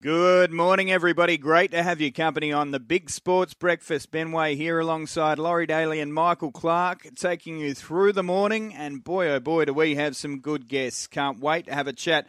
Good morning, everybody. Great to have your company on the Big Sports Breakfast. Benway here alongside Laurie Daly and Michael Clarke, taking you through the morning. And boy, oh boy, do we have some good guests. Can't wait to have a chat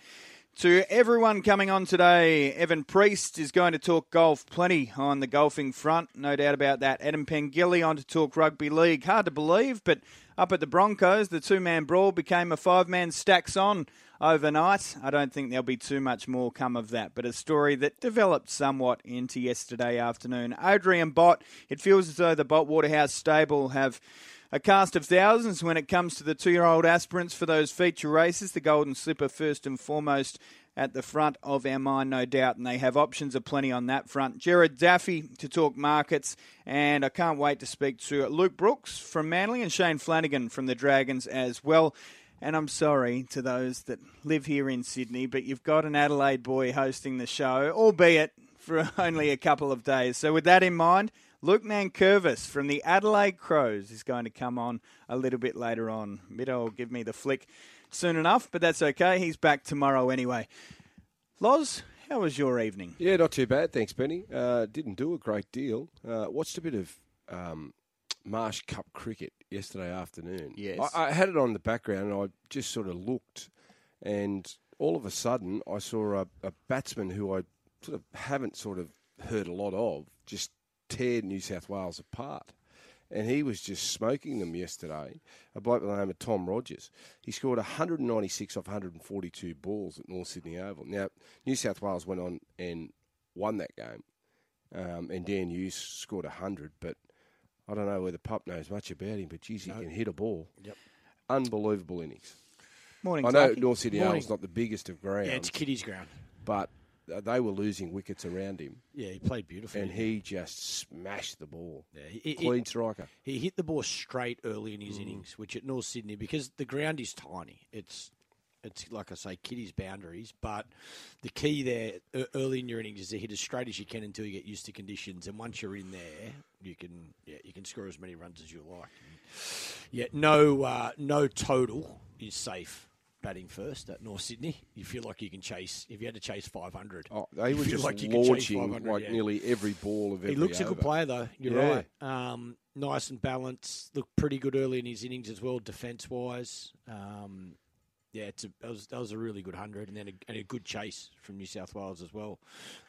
to everyone coming on today. Evin Priest is going to talk golf, plenty on the golfing front, no doubt about that. Adam Pengilly on to talk rugby league. Hard to believe, but up at the Broncos, the two man brawl became a five man stacks on overnight. I don't think there'll be too much more come of that, but a story that developed somewhat into yesterday afternoon. Adrian Bott, it feels as though the Bott Waterhouse stable have a cast of thousands when it comes to the two year old aspirants for those feature races. The Golden Slipper, first and foremost, at the front of our mind, no doubt, and they have options aplenty on that front. Jared Daffy to talk markets, and I can't wait to speak to Luke Brooks from Manly and Shane Flanagan from the Dragons as well. And I'm sorry to those that live here in Sydney, but you've got an Adelaide boy hosting the show, albeit for only a couple of days. So, with that in mind, Luke Nankervis from the Adelaide Crows is going to come on a little bit later on. Mido will give me the flick soon enough, but that's okay. He's back tomorrow anyway. Loz, how was your evening? Yeah, not too bad, thanks, Benny. Uh, didn't do a great deal. Uh, watched a bit of um, Marsh Cup cricket yesterday afternoon. Yes. I, I had it on the background and I just sort of looked, and all of a sudden I saw a, a batsman who I sort of haven't sort of heard a lot of just tear New South Wales apart. And he was just smoking them yesterday. A bloke by the name of Tom Rogers. He scored 196 off 142 balls at North Sydney Oval. Now, New South Wales went on and won that game. Um, and Dan Hughes scored 100, but I don't know whether Pup knows much about him, but geez, he can hit a ball. Yep. Unbelievable innings. Morning, I know Clarky. North Sydney. Oval's not the biggest of grounds, Yeah, it's Kitty's ground. but they were losing wickets around him, Yeah, he played beautifully. and he just smashed the ball. yeah, he, Clean striker. he hit the ball straight early in his Mm. innings, which at North Sydney because the ground is tiny. It's it's like I say, Kitty's boundaries. But the key there early in your innings is to hit as straight as you can until you get used to conditions. And once you're in there, you can yeah you can score as many runs as you like. Yeah, no uh, no total is safe. Batting first at North Sydney, you feel like you can chase. If you had to chase 500, Oh, they were just like you can chase launching 500, like yeah. nearly every ball of every He looks a good player, though. You're Yeah. right. Um, nice and balanced. Looked pretty good early in his innings as well, defence wise. Um, yeah, it's a, that was that was a really good hundred, and then a, and a good chase from New South Wales as well.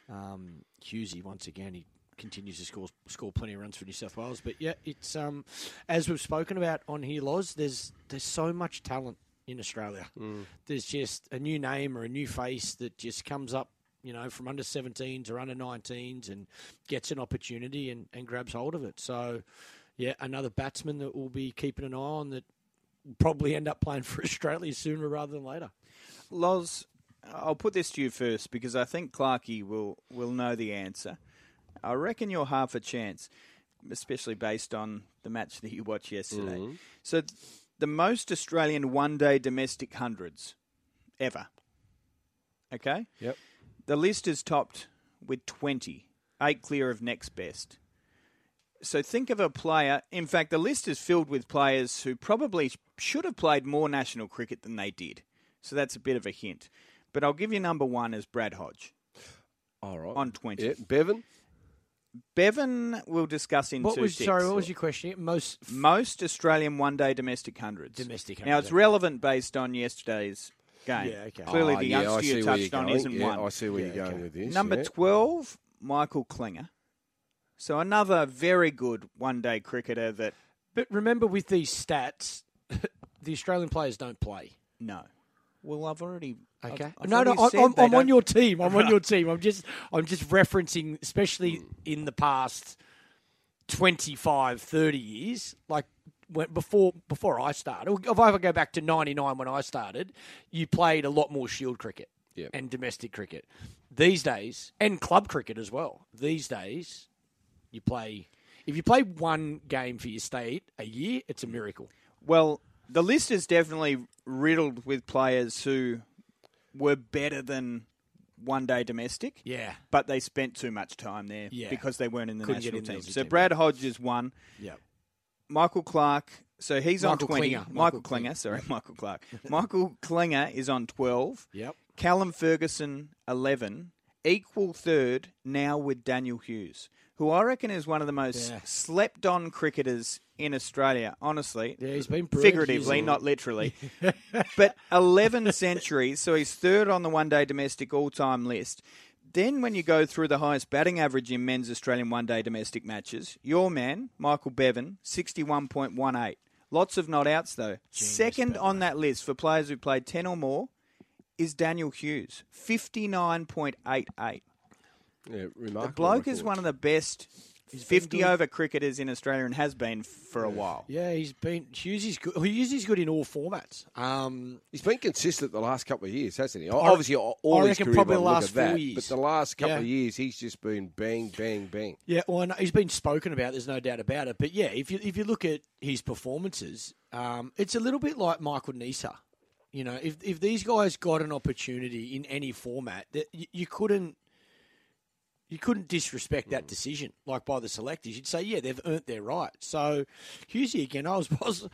Um, Hughesy once again he continues to score score plenty of runs for New South Wales. But yeah, it's um, as we've spoken about on here, Loz. There's there's so much talent in Australia. There's just a new name or a new face that just comes up you know, from under 17s or under 19s and gets an opportunity and, and grabs hold of it. So, yeah, another batsman that we'll be keeping an eye on that probably end up playing for Australia sooner rather than later. Loz, I'll put this to you first because I think Clarkey will, will know the answer. I reckon you're half a chance, especially based on the match that you watched yesterday. Mm-hmm. So, the most Australian one day domestic hundreds ever. Okay? Yep. The list is topped with 20, eight clear of next best. So think of a player. In fact, the list is filled with players who probably should have played more national cricket than they did. So that's a bit of a hint. But I'll give you number one as Brad Hodge All right. on 20. Yeah, Bevan. Bevan we'll discuss in What two was six. sorry? What was your question? Most Most Australian one day domestic hundreds. Domestic Now, it's okay. relevant based on yesterday's game. Yeah, okay. Clearly, Oh, the yeah, youngster see you touched on going. isn't yeah, one. I see where Yeah, you're going okay. with this. Number yeah. 12, Michael Klinger. So another very good one day cricketer that, but remember, with these stats, the Australian players don't play. no. Well, I've already. I've- Okay. I've no, no, already I'm, I'm, I'm on your team. I'm on your team. I'm just, I'm just referencing, especially in the past 25, 30 years, like when, before before I started. If I ever go back to '99 when I started, you played a lot more Shield cricket Yep. and domestic cricket. These days, and club cricket as well. These days, you play. If you play one game for your state a year, it's a miracle. Well, the list is definitely riddled with players who were better than one day domestic. Yeah. But they spent too much time there Yeah. because they weren't in the Couldn't national in team. So team, Brad Hodge is one. Yeah. Michael Clarke. So he's Michael on 20. Klinger. Michael, Michael Klinger. Klinger. Sorry, Michael Clarke. Michael Klinger is on 12. Yep. Callum Ferguson, 11. equal third now with Daniel Hughes, who I reckon is one of the most Yeah. slept on cricketers in Australia, honestly. Yeah, he's been brilliant, figuratively, not literally. but 11 centuries, so he's third on the one day domestic all time list. Then, when you go through the highest batting average in men's Australian one day domestic matches, your man, Michael Bevan, 61.18. Lots of not outs, though. Second on that list for players who played 10 or more is Daniel Hughes, 59.88. Yeah, remarkable. The bloke is one of the best been 50 good. over cricketers in Australia and has been for a while. Yeah, he's been Hughes is good. Hughes is good in all formats. Um, He's been consistent the last couple of years, hasn't he? Obviously, all I his reckon career probably the look last at that, years. But the last couple Yeah. of years, he's just been bang, bang, bang. Yeah, well, no, he's been spoken about. There's no doubt about it. But yeah, if you if you look at his performances, um, it's a little bit like Michael Neser. You know, if if these guys got an opportunity in any format, that you, you couldn't you couldn't disrespect that decision, like by the selectors. You'd say, yeah, they've earned their right. So Hughesy again, I was was.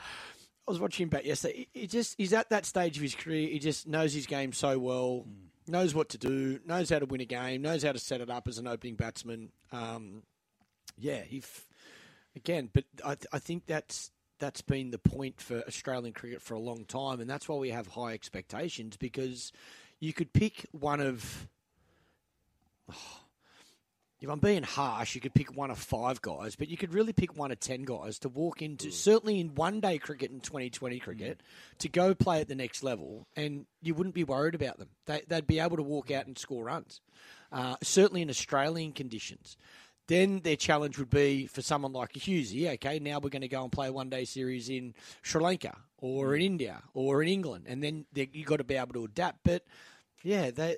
I was watching him back yesterday. He he just he's at that stage of his career. He just knows his game so well, knows what to do, knows how to win a game, knows how to set it up as an opening batsman. Um, yeah, if again, but I, I think that's that's been the point for Australian cricket for a long time, and that's why we have high expectations because you could pick one of. If I'm being harsh, you could pick one of five guys, but you could really pick one of ten guys to walk into, mm. certainly in one day cricket and 2020 mm. cricket, to go play at the next level, and you wouldn't be worried about them. They, they'd be able to walk out and score runs, uh, certainly in Australian conditions. Then their challenge would be for someone like Hughesy, okay, now we're going to go and play a one day series in Sri Lanka or in mm. India or in England, and then you've got to be able to adapt. But yeah, they,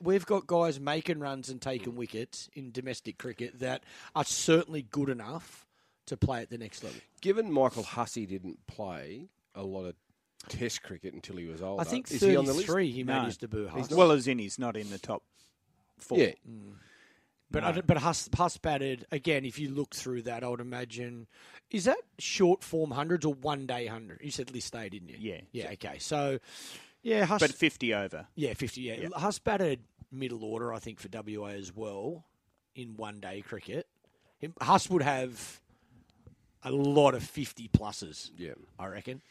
we've got guys making runs and taking wickets in domestic cricket that are certainly good enough to play at the next level. Given Michael Hussey didn't play a lot of Test cricket until he was older, I think is he on the list? 33 he made No. his debut. Huss. Well, as in he's not in the top four. Yeah, mm. But I but Huss, Huss batted again. If you look through that, I would imagine is that short form hundreds or one day hundred? You said list A, didn't you? Yeah. Yeah. Okay. So yeah, Huss. But 50 over. yeah, fifty. Yeah. Huss batted middle order, I think, for WA as well in one day cricket. Him- Huss would have a lot of fifty pluses. yeah. I reckon.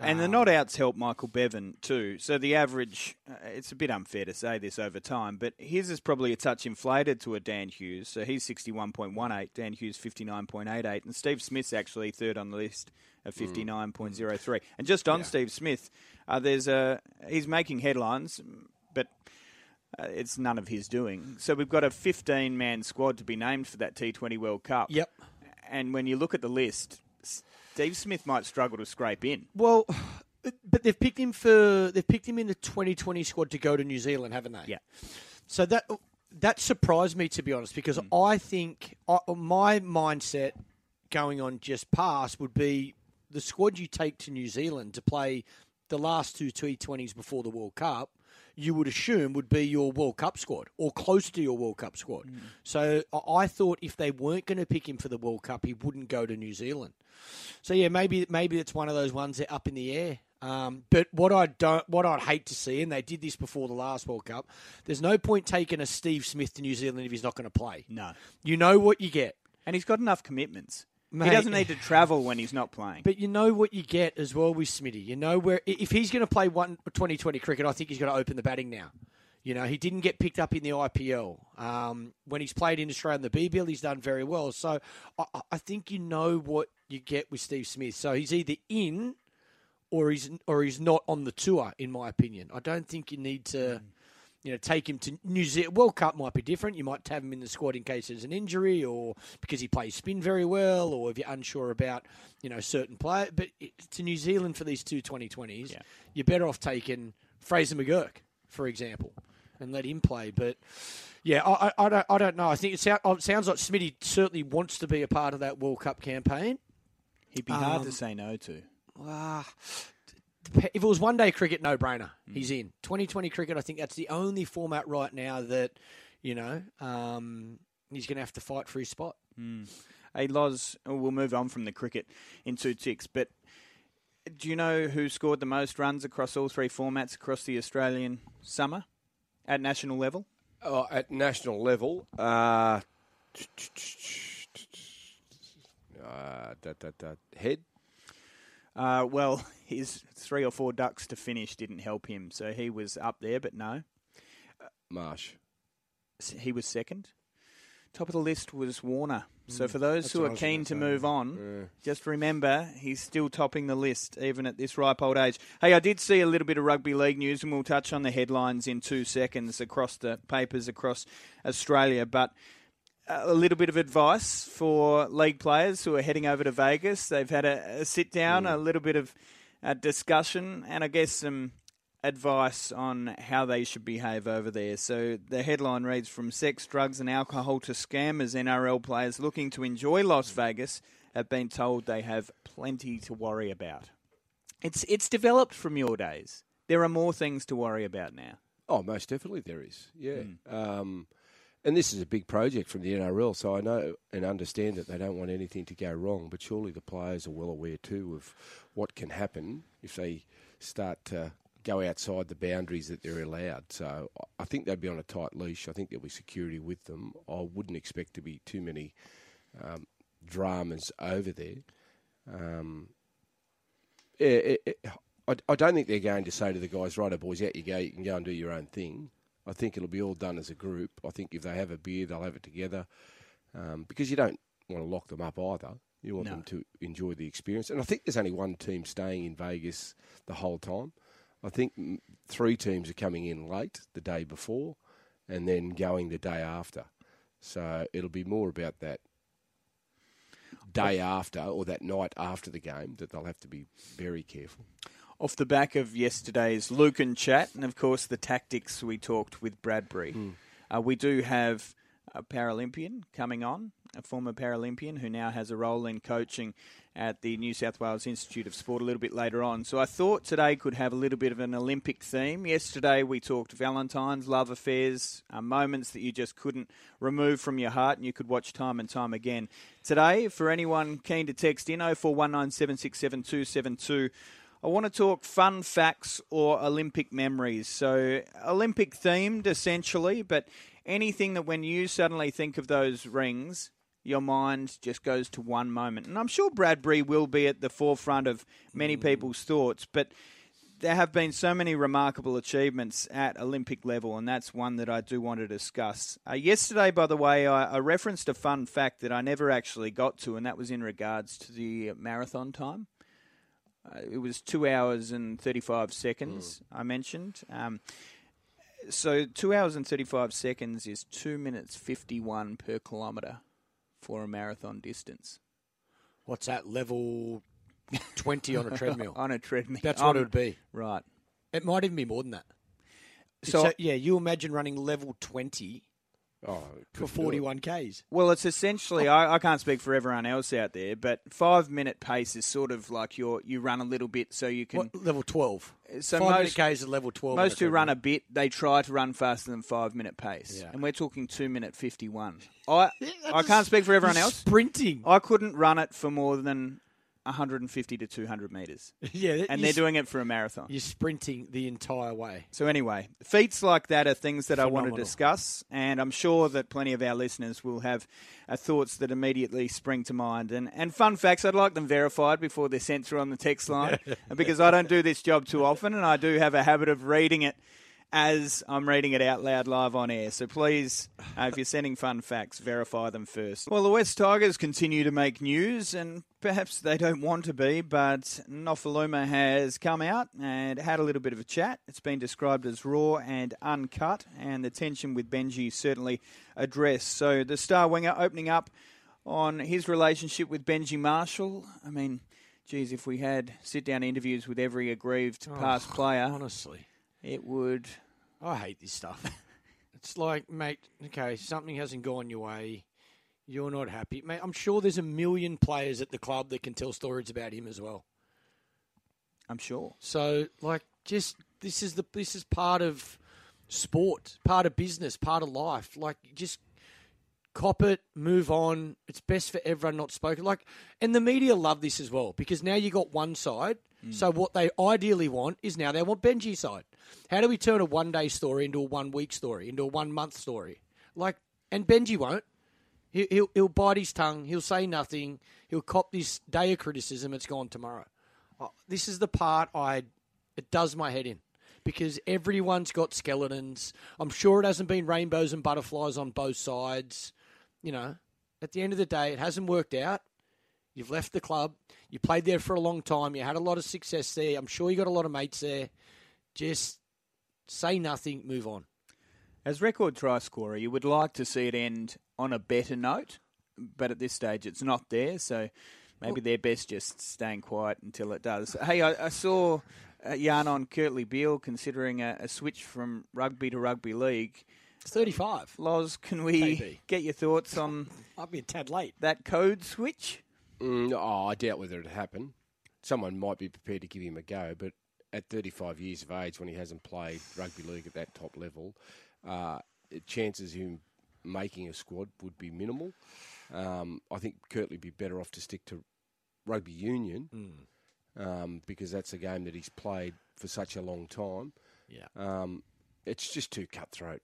And the not outs help Michael Bevan too. So the average, uh, it's a bit unfair to say this over time, but his is probably a touch inflated to a Dan Hughes. So he's 61.18, Dan Hughes 59.88, and Steve Smith's actually third on the list at 59.03. And just on Steve Smith, uh, there's a he's making headlines, but uh, it's none of his doing. So we've got a 15 man squad to be named for that T20 World Cup. Yep. And when you look at the list, Steve Smith might struggle to scrape in. Well, but they've picked him for they've picked him in the 2020 squad to go to New Zealand, haven't they? Yeah. So that that surprised me to be honest, because hmm. I think I, my mindset going on just past would be the squad you take to New Zealand to play the last two T20s before the World Cup. You would assume would be your World Cup squad or close to your World Cup squad. So I- I thought if they weren't going to pick him for the World Cup, he wouldn't go to New Zealand. So yeah, maybe maybe it's one of those ones that up in the air. Um, but what I don't, what I'd hate to see, and they did this before the last World Cup. There's no point taking a Steve Smith to New Zealand if he's not going to play. No. You know what you get, And he's got enough commitments. Mate. He doesn't need to travel when he's not playing. but you know what you get as well with Smitty. You know where if he's going to play one 2020 cricket, I think he's going to open the batting now. You know, he didn't get picked up in the IPL. Um, when he's played in Australia in the BBL, he's done very well. So I, I think you know what you get with Steve Smith. So he's either in or he's or he's not on the tour, in my opinion. I don't think you need to, you know, take him to New Zealand. World Cup might be different. You might have him in the squad in case there's an injury, or because he plays spin very well, or if you're unsure about, you know, certain player. But to New Zealand for these two 2020s, Yeah. you're better off taking Fraser McGurk, for example, and let him play. But yeah, I, I, I don't, I don't know. I think it, sound, it sounds like Smitty certainly wants to be a part of that World Cup campaign. He'd be hard Um, to say no to. Ah, if it was one day cricket, no brainer. He's in. 2020 cricket, I think that's the only format right now that, you know, um, he's going to have to fight for his spot. Hey, Loz, we'll move on from the cricket in two ticks, but do you know who scored the most runs across all three formats across the Australian summer at national level? Oh, at national level, uh, uh, that, that, that, head. Uh, well, his three or four ducks to finish didn't help him, so he was up there, but no, Marsh. He was second. Top of the list was Warner. So for those that's who are keen gonna say. move on, just remember he's still topping the list even at this ripe old age. Hey, I did see a little bit of rugby league news, and we'll touch on the headlines in two seconds across the papers across Australia, but. A little bit of advice for league players who are heading over to Vegas. They've had a, a sit down, a little bit of uh, discussion, and I guess some advice on how they should behave over there. So the headline reads From sex, drugs, and alcohol to scammers, NRL players looking to enjoy Las Vegas have been told they have plenty to worry about. It's, it's developed from your days. There are more things to worry about now. Oh, most definitely there is. Yeah. Um, and this is a big project from the NRL, so I know and understand that they don't want anything to go wrong, but surely the players are well aware too of what can happen if they start to go outside the boundaries that they're allowed. So I think they'd be on a tight leash. I think there'll be security with them. I wouldn't expect to be too many um, dramas over there. Um, it, it, I, I don't think they're going to say to the guys, right, boys, out you go. You can go and do your own thing." I think it'll be all done as a group. I think if they have a beer, they'll have it together, um, because you don't want to lock them up either. You want No. them to enjoy the experience. And I think there's only one team staying in Vegas the whole time. I think three teams are coming in late the day before, and then going the day after. So it'll be more about that day after or that night after the game that they'll have to be very careful. Off the back of yesterday's Lucan chat, and of course the tactics we talked with Bradbury, uh, we do have a Paralympian coming on, a former Paralympian who now has a role in coaching at the New South Wales Institute of Sport a little bit later on. So I thought today could have a little bit of an Olympic theme. Yesterday we talked Valentine's, love affairs, uh, moments that you just couldn't remove from your heart and you could watch time and time again. Today, for anyone keen to text in, 0419767272, I want to talk fun facts or Olympic memories. So, Olympic themed essentially, but anything that when you suddenly think of those rings, your mind just goes to one moment. And I'm sure Bradbury will be at the forefront of many people's thoughts, but there have been so many remarkable achievements at Olympic level, and that's one that I do want to discuss. Uh, yesterday, by the way, I, I referenced a fun fact that I never actually got to, and that was in regards to the marathon time. Uh, it was two hours and 35 seconds, I mentioned. Um, so, two hours and 35 seconds is two minutes 51 per kilometre for a marathon distance What's that level twenty on a treadmill? on a treadmill. That's what Um, it would be. Right. It might even be more than that. So- So yeah, you imagine running level twenty Oh, for couldn't do it. forty-one k's. Well, it's essentially I, I can't speak for everyone else out there, but five minute pace is sort of like your you run a little bit so you can. What level twelve? So Five most minute k's is level twelve. on most who run a bit, they try to run faster than five minute pace, Yeah. and we're talking two minute fifty one. I that's I can't speak for everyone else. Sprinting. I couldn't run it for more than 150 to 200 meters, yeah, and they're doing it for a marathon. You're sprinting the entire way. So anyway, feats like that are things that I want to discuss, and I'm sure that plenty of our listeners will have uh, thoughts that immediately spring to mind. And, and fun facts, I'd like them verified before they're sent through on the text line, because I don't do this job too often, and I do have a habit of reading it as I'm reading it out loud live on air. So please, uh, if you're sending fun facts, verify them first. Well, the West Tigers continue to make news, and perhaps they don't want to be, but Nofoaluma has come out and had a little bit of a chat. It's been described as raw and uncut, and the tension with Benji certainly addressed. So the star winger opening up on his relationship with Benji Marshall. I mean, geez, if we had sit down interviews with every aggrieved past player, Honestly, it would I hate this stuff. it's like, mate, okay, something hasn't gone your way. You're not happy, mate. I'm sure there's a million players at the club that can tell stories about him as well. I'm sure. So, like, just this is the this is part of sport, part of business, part of life. Like, just cop it, move on. It's best for everyone not spoken. Like, and the media love this as well because now you got one side. Mm. So what they ideally want is now they want Benji's side. How do we turn a one day story into a one week story, into a one month story? Like, and Benji won't. He, he'll, he'll bite his tongue. He'll say nothing. He'll cop this day of criticism. It's gone tomorrow. Oh, this is the part I. It does my head in because everyone's got skeletons. I'm sure it hasn't been rainbows and butterflies on both sides. You know, at the end of the day, it hasn't worked out. You've left the club. You played there for a long time. You had a lot of success there. I'm sure you got a lot of mates there. Just say nothing, move on. As record try scorer, you would like to see it end on a better note, but at this stage it's not there, so maybe they're best just staying quiet until it does. Hey, I, I saw uh, yarn on Kurtley Beale considering a, a, switch from rugby to rugby league. It's 35. Loz, can we KB. get your thoughts on I'll be a tad late. that code switch? Mm, oh, I doubt whether it'd happen. Someone might be prepared to give him a go, but at 35 years of age, when he hasn't played rugby league at that top level, uh, chances of him making a squad would be minimal. Um, I think Kurtley would be better off to stick to rugby union um, because that's a game that he's played for such a long time. Yeah. Um, it's just too cutthroat.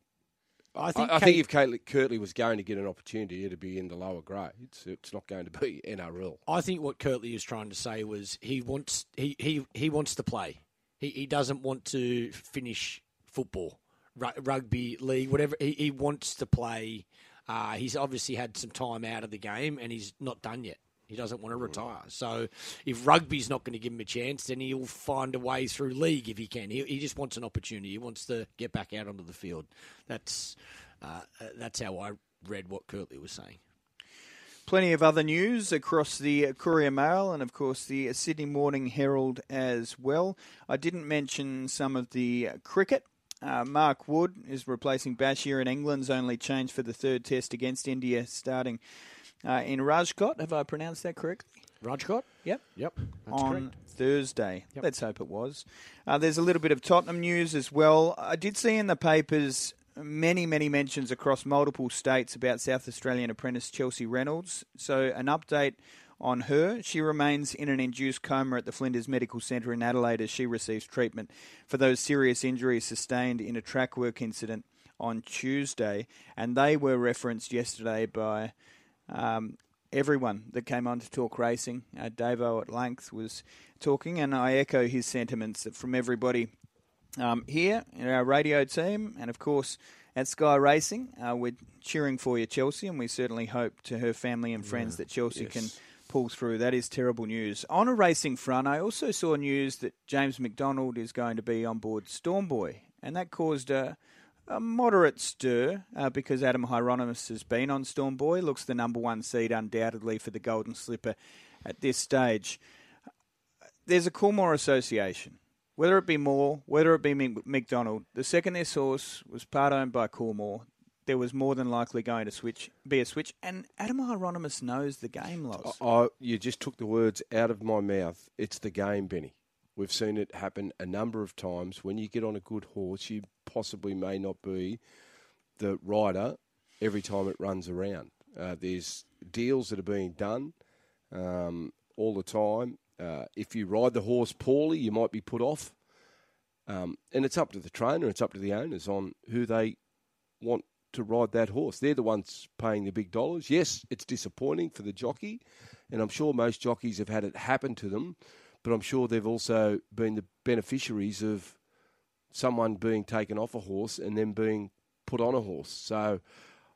I think, I, I Kate- think if Kurtley, Kurtley was going to get an opportunity, it'd be in the lower grades. It's not going to be NRL. I think what Kurtley is trying to say was he wants he, he, he wants to play. He, he doesn't want to finish football, Ru- rugby league, whatever. He, he wants to play. Uh, he's obviously had some time out of the game and he's not done yet. He doesn't want to retire. So if rugby's not going to give him a chance, then he'll find a way through league if he can. He, he just wants an opportunity. He wants to get back out onto the field. That's uh, uh, that's how I read what Kurtley was saying. Plenty of other news across the Courier Mail and, of course, the Sydney Morning Herald as well. I didn't mention some of the cricket. Uh, Mark Wood is replacing Bashir in England's only change for the third test against India starting uh, in Rajkot. Have I pronounced that correctly? Rajkot? Yep. Yep. On correct. Thursday. Yep. Let's hope it was. Uh, there's a little bit of Tottenham news as well. I did see in the papers many, many mentions across multiple states about South Australian apprentice Chelsea Reynolds. So, an update on her. She remains in an induced coma at the Flinders Medical Centre in Adelaide as she receives treatment for those serious injuries sustained in a track work incident on Tuesday. And they were referenced yesterday by um, everyone that came on to talk racing. Uh, Davo at length was talking, and I echo his sentiments that from everybody um, here in our radio team, and of course at Sky Racing, uh, we're cheering for you, Chelsea, and we certainly hope to her family and friends that Chelsea yes. can pull through. That is terrible news. On a racing front, I also saw news that James McDonald is going to be on board Stormboy, and that caused a, a moderate stir uh, because Adam Hieronymus has been on Stormboy. Looks the number one seed undoubtedly for the Golden Slipper at this stage. There's a Coolmore Association. Whether it be Moore, whether it be McDonald, the second this source was part owned by Coolmore, there was more than likely going to switch, be a switch. And Adam Hieronymus knows the game, Loz. I, you just took the words out of my mouth. It's the game, Benny. We've seen it happen a number of times. When you get on a good horse, you possibly may not be the rider every time it runs around. Uh, there's deals that are being done um, all the time. Uh, if you ride the horse poorly, you might be put off. Um, and it's up to the trainer, it's up to the owners on who they want to ride that horse. They're the ones paying the big dollars. Yes, it's disappointing for the jockey, and I'm sure most jockeys have had it happen to them, but I'm sure they've also been the beneficiaries of someone being taken off a horse and then being put on a horse. So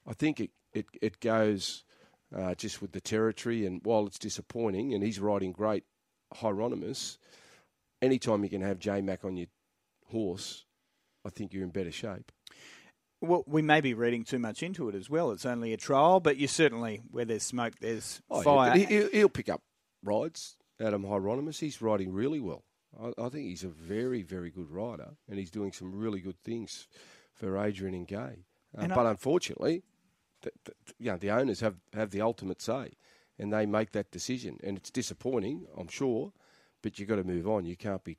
I think it, it, it goes uh, just with the territory, and while it's disappointing, and he's riding great Hieronymus, anytime you can have J Mac on your horse, I think you're in better shape. Well, we may be reading too much into it as well. It's only a trial, but you certainly, where there's smoke, there's Oh, fire. but he, he'll, he'll pick up rides. Adam Hieronymus, he's riding really well. I, I think he's a very, very good rider, and he's doing some really good things for Adrian and Gai. Uh, And I- but unfortunately, the, the, you know, the owners have, have the ultimate say, and they make that decision. And it's disappointing, I'm sure, but you've got to move on. You can't be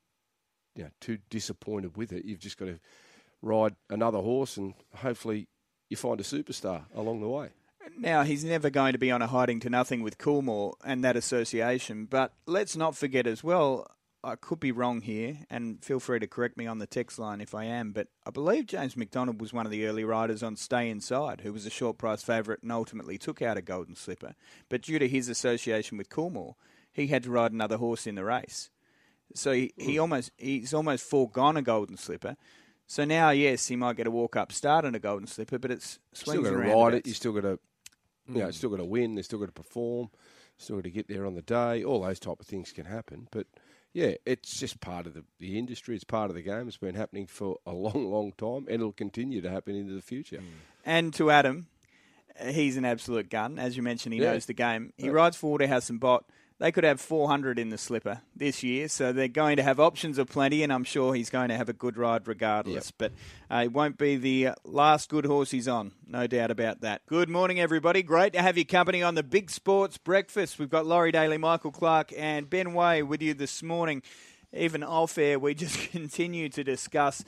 you know, too disappointed with it. You've just got to ride another horse, and hopefully you find a superstar along the way. Now, he's never going to be on a hiding to nothing with Coolmore and that association, but let's not forget as well, I could be wrong here, and feel free to correct me on the text line if I am, but I believe James McDonald was one of the early riders on Stay Inside, who was a short price favourite and ultimately took out a Golden Slipper. But due to his association with Coolmore, he had to ride another horse in the race. So he, he hmm. almost he's almost foregone a Golden Slipper. So now, yes, he might get a walk up start on a Golden Slipper, but it's Still swings got to ride it. You still got to, you know, still got to win. They're still got to perform. Still got to get there on the day. All those type of things can happen. But yeah, it's just part of the, the industry. It's part of the game. It's been happening for a long, long time, and it'll continue to happen into the future. Mm. And to Adam, he's an absolute gun. As you mentioned, he Yeah. knows the game. He uh, rides for Waterhouse and Bott. They could have 400 in the slipper this year, so they're going to have options of plenty, and I'm sure he's going to have a good ride regardless. But uh, it won't be the uh, last good horse he's on, no doubt about that. Good morning, everybody. Great to have your company on the Big Sports Breakfast. We've got Laurie Daly, Michael Clarke, and Ben Way with you this morning. Even off air, we just continue to discuss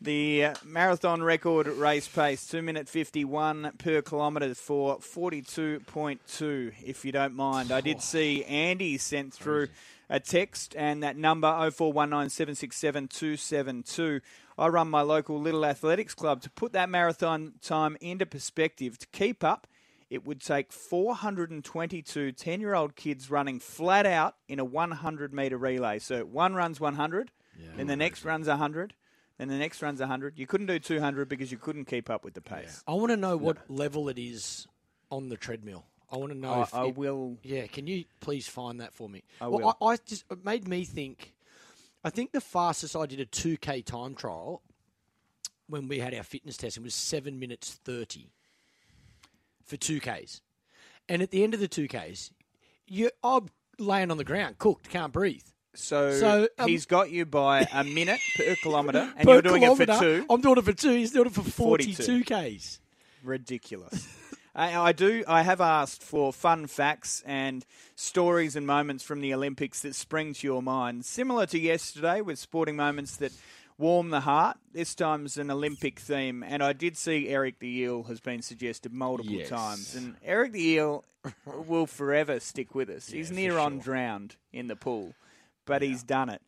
the marathon record race pace, 2 minute 51 per kilometre for 42.2, if you don't mind. I did see Andy sent through a text, and that number 0419767272. I run my local Little Athletics Club. To put that marathon time into perspective, to keep up, it would take 422 10 year old kids running flat out in a 100 metre relay. So one runs 100, then the next runs 100, then the next runs 100. You couldn't do 200 because you couldn't keep up with the pace. I want to know what level it is on the treadmill. I want to know I, if I it- will. Yeah, can you please find that for me? I well, will. I, I just it made me think. I think the fastest I did a two k time trial when we had our fitness testing was seven minutes thirty for two ks, and at the end of the two ks, you I'm laying on the ground, cooked, can't breathe. So, So, um, he's got you by a minute per kilometre, and Per you're doing it for two. I'm doing it for two. He's doing it for 42. forty-two ks. ridiculous. I, I do. I have asked for fun facts and stories and moments from the Olympics that spring to your mind, similar to yesterday with sporting moments that warm the heart. This time's an Olympic theme, and I did see Eric the Eel has been suggested multiple Yes. times, and Eric the Eel will forever stick with us. He's for near on sure. drowned in the pool, but he's done it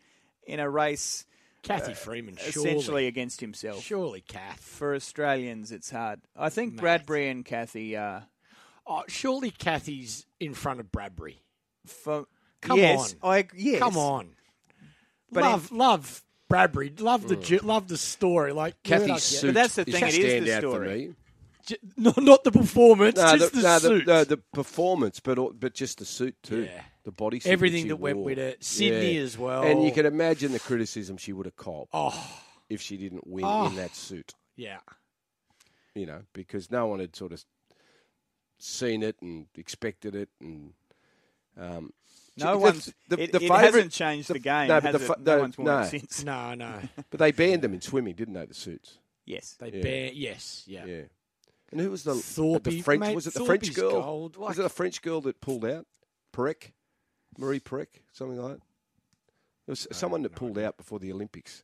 in a race Cathy Freeman, surely, Uh, essentially against himself surely, Kath. for Australians, it's hard. I think Bradbury and Cathy are. Oh, surely Cathy's in front of Bradbury. For, Come yes, on. I yes. Come on, But love, love Bradbury, love the ju- love the story. Like where did I Cathy's get- suit But that's the thing, a it is the story. For me. Ju- no, not the performance, No, just the, the, no, the, suit. no, the performance, but but just the suit too. Yeah. The body suit Everything that went with it. Sydney as well. And you can imagine the criticism she would have copped oh, if she didn't win Oh. in that suit. yeah. You know, because no one had sort of seen it and expected it, and um, No one's. the- it, the it hasn't changed the, the- game. no, but the it? no one's worn no. it since. No, no. But they banned them in swimming, didn't they? The suits. Yes. They Yeah. ban. Yes, yeah. Yeah. And who was the Thorpe, the French? mate, was it the Thorpe's French girl? gold, like- was it the French girl that pulled out? Perec, Marie Perec, something like that. There was someone that pulled out before the Olympics.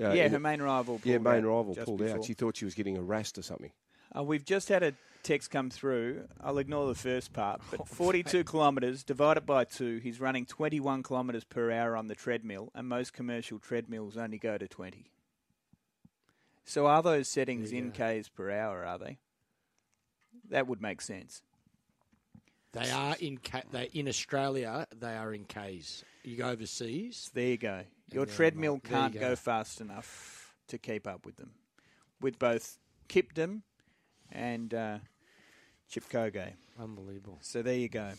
Uh, yeah, her the- main rival. yeah, pulled main out rival pulled before. out. She thought she was getting harassed or something. Uh, we've just had a text come through. I'll ignore the first part, Oh, but 42 kilometres divided by two. He's running 21 kilometres per hour on the treadmill, and most commercial treadmills only go to 20. So are those settings There you in k's per hour? Are they? That would make sense. They are in they in Australia. They are in K's. You go overseas. There you go. Your treadmill. You can't go. go fast enough to keep up with them. With both Kiptum and uh, Kipchoge. Unbelievable. So there you go.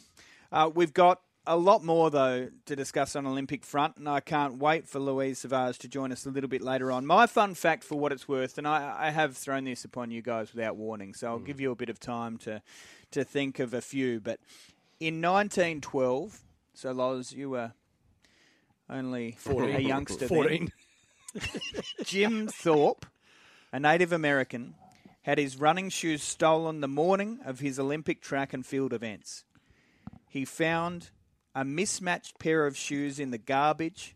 Uh, we've got a lot more, though, to discuss on Olympic front, and I can't wait for Louise Savage to join us a little bit later on. My fun fact, for what it's worth, and I, I have thrown this upon you guys without warning, so I'll mm. give you a bit of time to, to think of a few. But in 1912, so Loz, you were only 14. a youngster then. Fourteen. Jim Thorpe, a Native American, had his running shoes stolen the morning of his Olympic track and field events. He found a mismatched pair of shoes in the garbage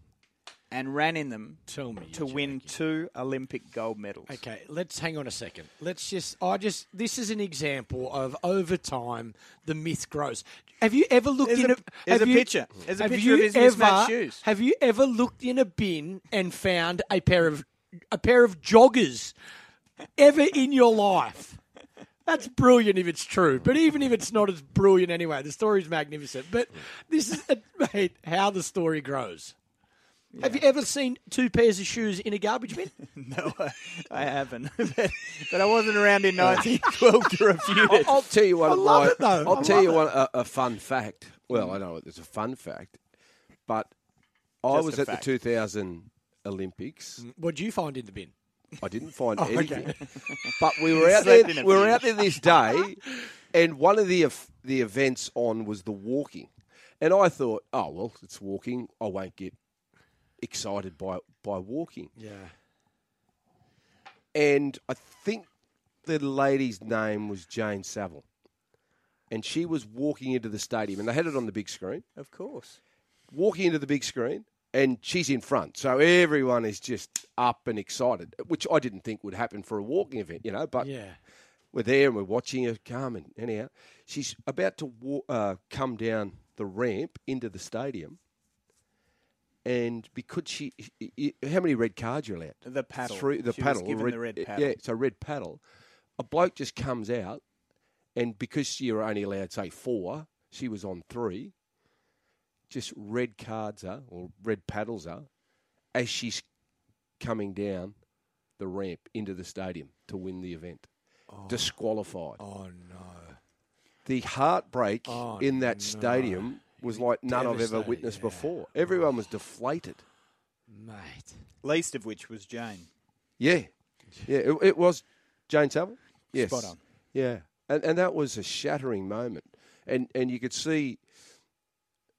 and ran in them Tell me to you're win two Olympic gold medals. Okay, let's hang on a second. Let's just. I just. This is an example of over time the myth grows. Have you ever looked There's in a- a? have a you- picture. There's a have picture you of his ever, mismatched shoes. Have you ever looked in a bin and found a pair of a pair of joggers ever in your life? That's brilliant if it's true, but even if it's not, it's brilliant anyway. The story's magnificent. But this is mate, how the story grows. Have you ever seen two pairs of shoes in a garbage bin? No, I, I haven't. but, but I wasn't around in 1912 to refute I'll, it. I'll tell you one. I love my, it though. I'll I tell you it. one a, a fun fact. Well, I know it's a fun fact, but I was at fact. the 2000 Olympics. Mm. What do you find in the bin? I didn't find Oh, anything, but we were out there. Slept in a We were out there this day, and one of the the events on was the walking, and I thought, oh well, it's walking. I won't get excited by by walking. Yeah. and I think the lady's name was Jane Saville. And she was walking into the stadium, and they had it on the big screen. Of course. Walking into the big screen, and she's in front, so everyone is just up and excited, which I didn't think would happen for a walking event, you know. But Yeah. we're there and we're watching her come, and anyhow, she's about to uh, come down the ramp into the stadium, and because she, how many red cards you're allowed? The paddle. Three, the She paddle, given red, the red paddle. Yeah, so red paddle. A bloke just comes out, and because you're only allowed say four, she was on three. Just red cards are or red paddles are, as she's coming down the ramp into the stadium to win the event, oh. disqualified. Oh no. The heartbreak Oh, in that no. stadium was like none I've ever witnessed yeah. before. Everyone was deflated. Mate. Least of which was Jane. Yeah, yeah, it, it was Jane Saville. Yes, Spot on. Yeah, and and that was a shattering moment, and and you could see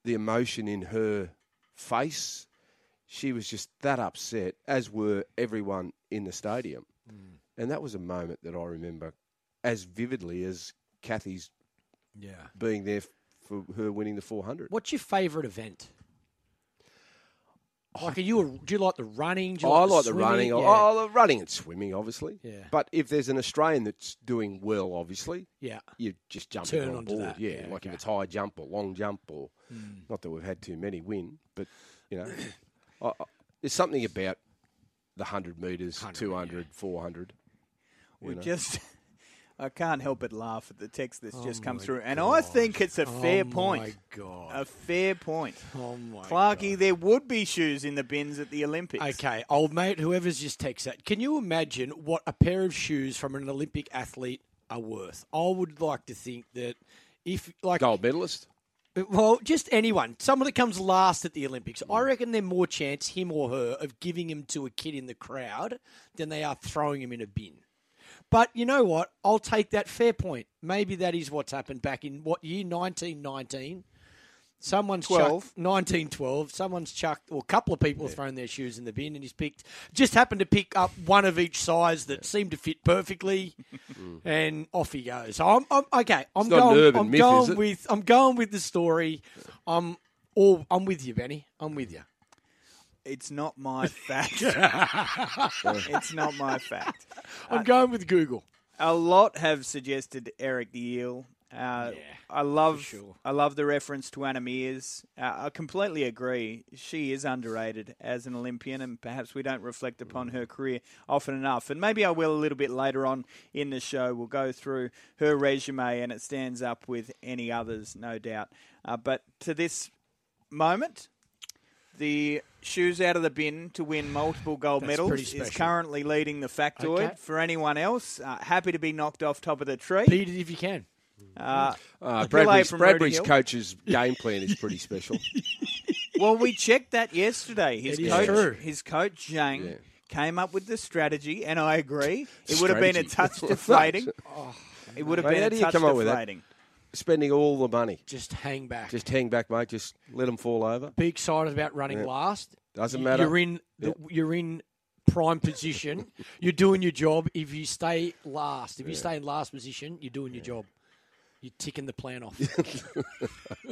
the emotion in her face. She was just that upset, as were everyone in the stadium, Mm. and that was a moment that I remember as vividly as Cathy's Yeah. being there for her winning the 400. What's your favourite event? Like, are you a, do you like the running? Do you I like like the running. Yeah. Oh, the running and swimming, obviously. Yeah. But if there's an Australian that's doing well, obviously, yeah. you just jump Turn on onto board. that. Yeah, Yeah, like okay. If it's high jump or long jump or hmm. not that we've had too many win, but you know, I, I, there's something about the 100 metres, 100, 200, 400. We know. just. I can't help but laugh at the text that's just Oh come through. And I think it's a fair oh point. my god. A fair point. oh my Clarky, God. there would be shoes in the bins at the Olympics. Okay, old mate, whoever's just texted that, can you imagine what a pair of shoes from an Olympic athlete are worth? I would like to think that if, like, Gold medalist. Well, just anyone. Someone that comes last at the Olympics. Mm. I reckon they're more chance, him or her, of giving him to a kid in the crowd than they are throwing him in a bin. But you know what? I'll take that fair point. Maybe that is what's happened back in what year? 1919. Someone's 12. chucked 1912. Someone's chucked, or a couple of people have thrown their shoes in the bin, and he's picked. Just happened to pick up one of each size that seemed to fit perfectly, and off he goes. So I'm, I'm okay. I'm going. I'm myth, going with. I'm going with the story. I'm all. I'm with you, Benny. I'm with you. It's not my fact. it's not my fact. I'm going with Google. A lot have suggested Eric the Eel. Uh, I love, sure. I love the reference to Anna Meares. Uh, I completely agree. She is underrated as an Olympian, and perhaps we don't reflect upon her career often enough. And maybe I will a little bit later on in the show. We'll go through her resume, and it stands up with any others, no doubt. Uh, but to this moment, the shoes out of the bin to win multiple gold That's medals pretty is currently leading the factoid. Okay. For anyone else, uh, happy to be knocked off top of the tree. Beat it if you can. Uh, Uh, Bradbury's, Bradbury's coach's game plan is pretty special. well, we checked that yesterday. His It is coach, true. his coach Zhang, Yeah. came up with the strategy, and I agree. It would have been a touch Strategy. deflating. it would have Mate, been how a do you touch come up with that? deflating. Spending all the money. Just hang back. Just hang back, mate. Just let them fall over. be excited about running Yeah. last. Doesn't matter. You're in. The, You're in prime position. you're doing your job. If you stay last, if you stay in last position, you're doing your job. You're ticking the plan off.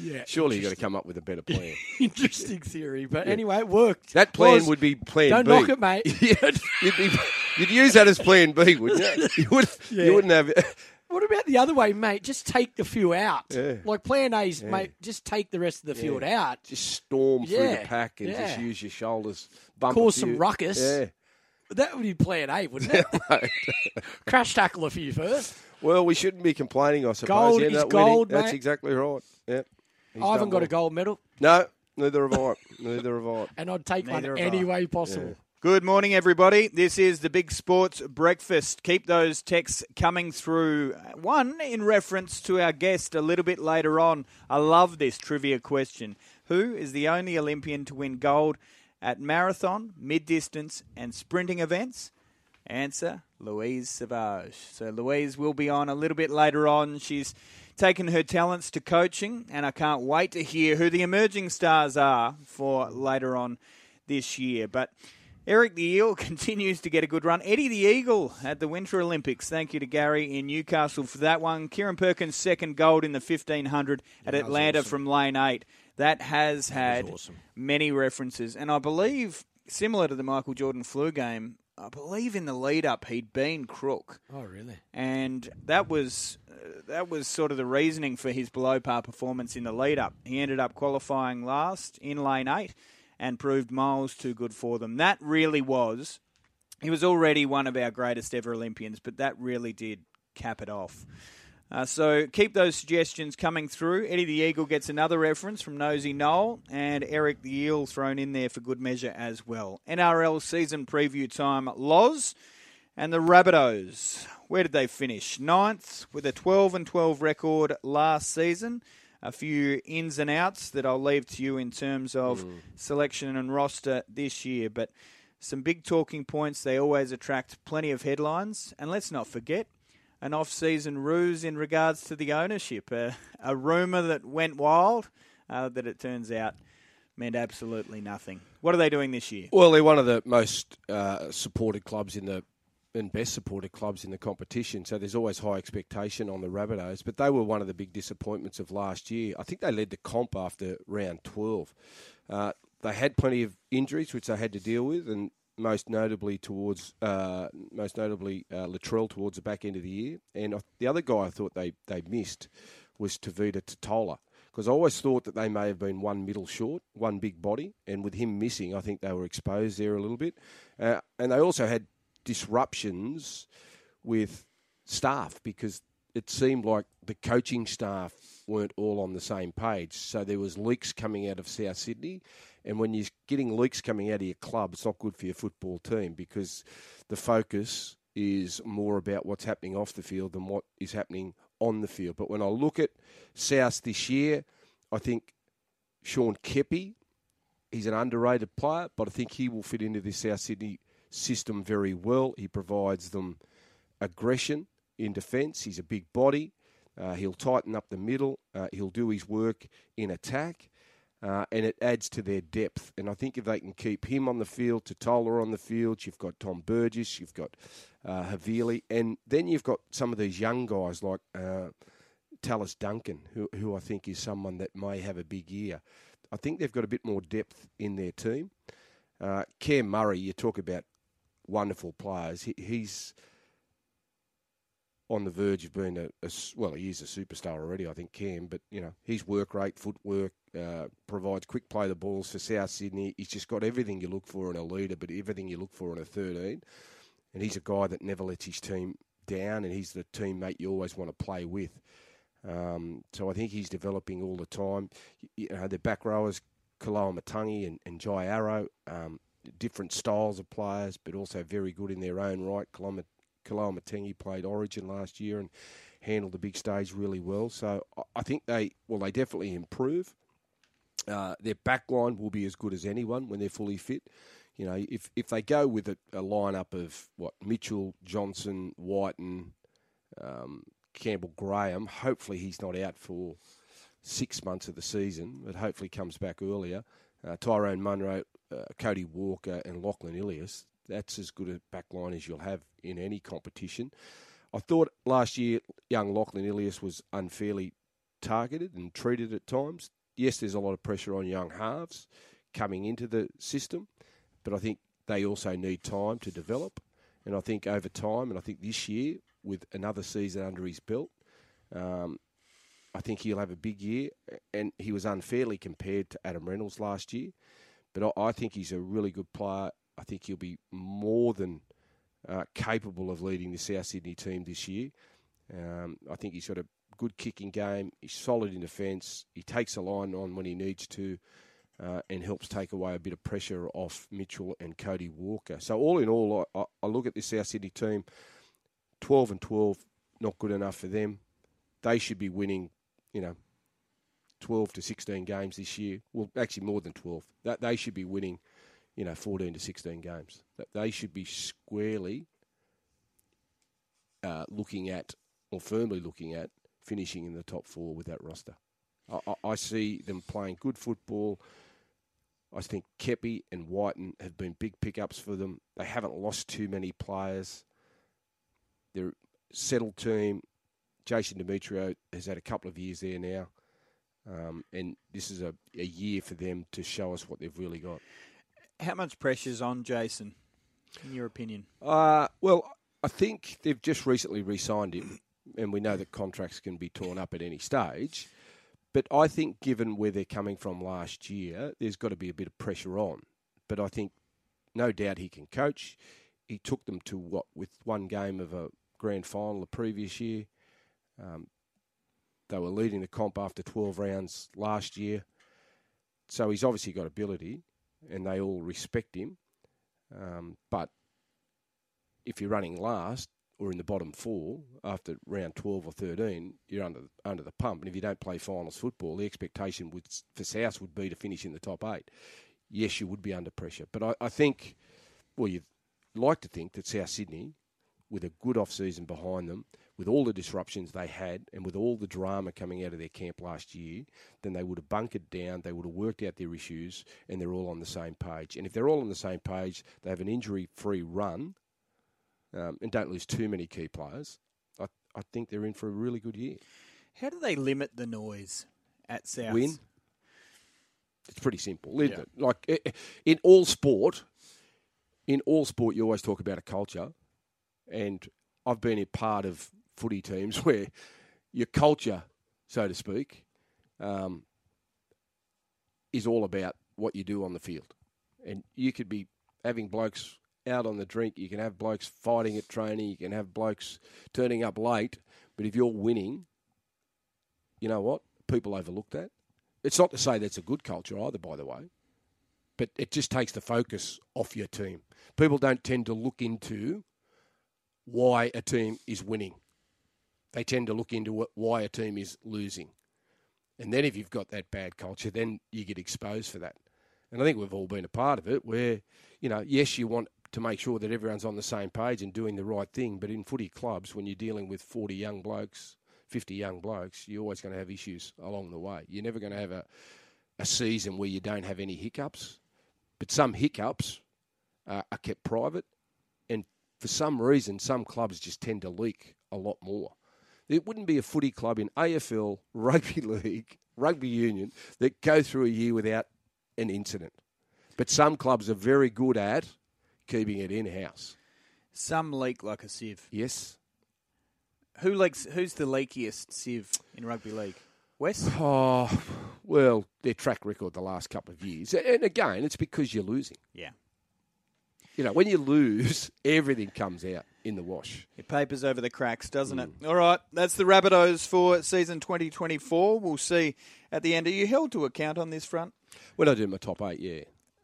yeah. Surely you've got to come up with a better plan. Interesting theory, but anyway, it worked. That plan Was- would be plan Don't B. knock it, mate. You'd, be, you'd use that as plan B, wouldn't you? You, would, Yeah. you wouldn't have. What about the other way, mate? Just take the few out. Yeah. Like plan A's, mate. Just take the rest of the field out. Just storm through the pack and yeah. just use your shoulders. Bump Cause a some ruckus. Yeah. That would be plan A, wouldn't it? Crash tackle a few first. Well, we shouldn't be complaining, I suppose. Gold is up winning. gold, That's exactly right. Yeah. He's I haven't done got a gold medal, No, neither have I. Neither have I. and I'd take Neither one have any I. way possible. Good morning, everybody. This is the Big Sports Breakfast. Keep those texts coming through. One in reference to our guest a little bit later on. I love this trivia question. Who is the only Olympian to win gold at marathon, mid distance, and sprinting events? Answer Louise Savage. So Louise will be on a little bit later on. She's taken her talents to coaching, and I can't wait to hear who the emerging stars are for later on this year. But Eric the Eel continues to get a good run. Eddie the Eagle at the Winter Olympics. Thank you to Gary in Newcastle for that one. Kieren Perkins second gold in the 1500 at Atlanta awesome. from lane 8. That has had awesome. many references and I believe similar to the Michael Jordan flu game, I believe in the lead up he'd been crook Oh, really? and that was uh, that was sort of the reasoning for his below par performance in the lead up. He ended up qualifying last in lane eight and proved miles too good for them. That really was. He was already one of our greatest ever Olympians, but that really did cap it off. Uh, so keep those suggestions coming through. Eddie the Eagle gets another reference from Nosy Noel and Eric the Eel thrown in there for good measure as well. NRL season preview time, Loz and the Rabbitohs. Where did they finish? Ninth with a 12 and 12 record last season. A few ins and outs that I'll leave to you in terms of selection and roster this year, but some big talking points. They always attract plenty of headlines, and let's not forget an off-season ruse in regards to the ownership. Uh, a rumor that went wild uh, that it turns out meant absolutely nothing. What are they doing this year? Well, they're one of the most uh, supported clubs in the and best supported clubs in the competition. So there's always high expectation on the Rabbitohs. But they were one of the big disappointments of last year. I think they led the comp after round 12. Uh, they had plenty of injuries which they had to deal with, and most notably towards uh, most notably uh, Latrell towards the back end of the year. And the other guy I thought they they missed was Tevita Tatola. Because I always thought that they may have been one middle short, one big body, and with him missing, I think they were exposed there a little bit. Uh, and they also had disruptions with staff because it seemed like the coaching staff weren't all on the same page. So there was leaks coming out of South Sydney, and when you're getting leaks coming out of your club, it's not good for your football team because the focus is more about what's happening off the field than what is happening on the field. But when I look at South this year, I think Sean Keppie, he's an underrated player, but I think he will fit into this South Sydney system very well. He provides them aggression in defence. He's a big body. Uh, he'll tighten up the middle. Uh, he'll do his work in attack. Uh, and it adds to their depth. And I think if they can keep him on the field, Tatola on the field, you've got Tom Burgess, you've got uh, Havili, and then you've got some of these young guys like uh, Tallis Duncan, who, who I think is someone that may have a big year. I think they've got a bit more depth in their team. Uh, Cam Murray, you talk about wonderful players. He, he's on the verge of being a, a well, he is a superstar already, I think, Cam. But you know, his work rate, footwork, uh, provides quick play the balls for South Sydney. He's just got everything you look for in a leader, but everything you look for in a thirteen. And he's a guy that never lets his team down, and he's the teammate you always want to play with. Um, so I think he's developing all the time. You know, the back rowers, Koloamatangi and, and Jai Arrow, um, different styles of players, but also very good in their own right. Matangi played Origin last year and handled the big stage really well. So I- think they, well, they definitely improve. Uh, their back line will be as good as anyone when they're fully fit. You know, if if they go with a, a lineup of what Mitchell, Johnston, Wighton, um, Campbell, Graham, hopefully he's not out for six months of the season, but hopefully comes back earlier. Uh, Tyrone Munro, uh, Cody Walker, and Lachlan Ilias. That's as good a back line as you'll have in any competition. I thought last year young Lachlan Ilias was unfairly targeted and treated at times. Yes, there's a lot of pressure on young halves coming into the system, but I think they also need time to develop. And I think over time, and I think this year, with another season under his belt, um, I think he'll have a big year. And he was unfairly compared to Adam Reynolds last year, but I, I think he's a really good player. I think he'll be more than uh, capable of leading the South Sydney team this year. Um, I think he's got a good kicking game. He's solid in defence. He takes the line on when he needs to. Uh, and helps take away a bit of pressure off Mitchell and Cody Walker. So all in all, I, I look at this South Sydney team, 12 and 12, not good enough for them. They should be winning, you know, 12 to 16 games this year. Well, actually more than 12. That they should be winning, you know, 14 to 16 games. That they should be squarely uh, looking at, or firmly looking at, finishing in the top four with that roster. I, I, see them playing good football. I think Keppie and Wighton have been big pickups for them. They haven't lost too many players. They're settled team. Jason Demetriou has had a couple of years there now. Um, and this is a, a year for them to show us what they've really got. How much pressure's on Jason, in your opinion? Uh, well, I think they've just recently re signed him, and we know that contracts can be torn up at any stage. But I think, given where they're coming from last year, there's got to be a bit of pressure on. But I think, no doubt, he can coach. He took them to what with one game of a grand final the previous year. Um, they were leading the comp after 12 rounds last year. So he's obviously got ability, and they all respect him. Um, but if you're running last or in the bottom four after round 12 or 13, you're under under the pump. And if you don't play finals football, the expectation would, for South would be to finish in the top eight. Yes, you would be under pressure. But I, I think, well, you'd like to think that South Sydney, with a good off season behind them, with all the disruptions they had and with all the drama coming out of their camp last year, then they would have bunkered down, they would have worked out their issues, and they're all on the same page. And if they're all on the same page, they have an injury free run um, and don't lose too many key players. I, I think they're in for a really good year. How do they limit the noise at South? Win. It's pretty simple, isn't Yeah. it? Like i- i- in all sport, in all sport, you always talk about a culture, and I've been a part of footy teams where your culture, so to speak, um, is all about what you do on the field, and you could be having blokes out on the drink, you can have blokes fighting at training, you can have blokes turning up late, but if you're winning, you know what? People overlook that. It's not to say that's a good culture either, by the way, but it just takes the focus off your team. People don't tend to look into why a team is winning. They tend to look into wh- why a team is losing. And then if you've got that bad culture, then you get exposed for that. And I think we've all been a part of it where, you know, yes, you want to make sure that everyone's on the same page and doing the right thing, but in footy clubs, when you're dealing with 40 young blokes, 50 young blokes, you're always going to have issues along the way. You're never going to have a, a season where you don't have any hiccups. But some hiccups uh, are kept private, and for some reason, some clubs just tend to leak a lot more. There wouldn't be a footy club in AFL, rugby league, rugby union that go through a year without an incident. But some clubs are very good at keeping it in house. Some leak like a sieve. Yes. Who leaks? Who's the leakiest sieve in rugby league? West. Oh, well, their track record the last couple of years. And again, it's because you're losing. Yeah. You know, when you lose, everything comes out in the wash. It papers over the cracks, doesn't Mm. it? All right, that's the Rabbitohs for season 2024. We'll see at the end. Are you held to account on this front? When I do my top eight, yeah.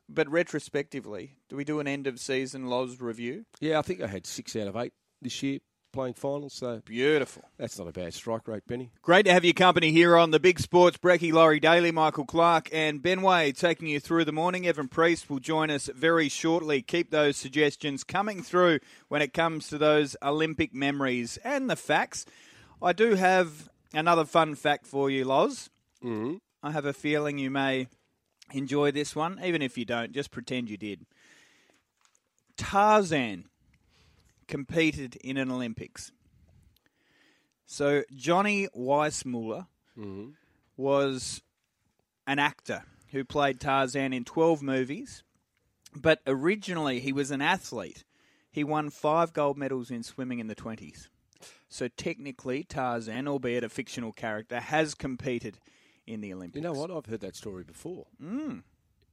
But retrospectively, do we do an end of season Loz review? Yeah, I think I had six out of eight this year playing finals, so Beautiful. that's not a bad strike rate, Benny. Great to have your company here on the Big Sports Brecky, Laurie Daley, Michael Clarke, and Ben Way taking you through the morning. Evin Priest will join us very shortly. Keep those suggestions coming through when it comes to those Olympic memories and the facts. I do have another fun fact for you, Loz. Mm-hmm. I have a feeling you may enjoy this one. Even if you don't, just pretend you did. Tarzan competed in an Olympics. So Johnny Weissmuller was an actor who played Tarzan in 12 movies, but originally he was an athlete. He won five gold medals in swimming in the 20s. So technically, Tarzan, albeit a fictional character, has competed in the Olympics. You know what? I've heard that story before. Mm.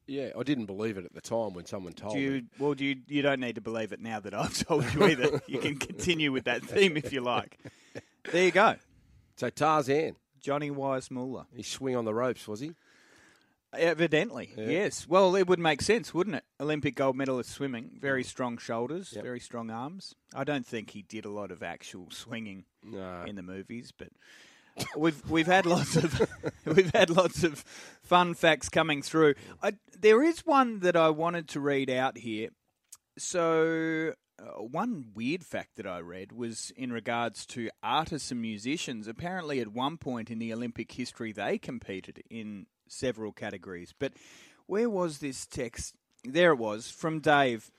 Yeah, I didn't believe it at the time when someone told Do you, me. well, do you, you don't need to believe it now that I've told you either. you can continue with that theme if you like. There you go. So Tarzan, Johnny Weissmuller. he swing on the ropes, was he? Evidently, yes. Well, it would make sense, wouldn't it? Olympic gold medalist swimming, very strong shoulders, Yep. very strong arms. I don't think he did a lot of actual swinging No. in the movies, but we've we've had lots of we've had lots of fun facts coming through. I, there is one that I wanted to read out here. So. Uh, one weird fact that I read was in regards to artists and musicians. Apparently, at one point in the Olympic history, they competed in several categories. But where was this text? There it was from Dave.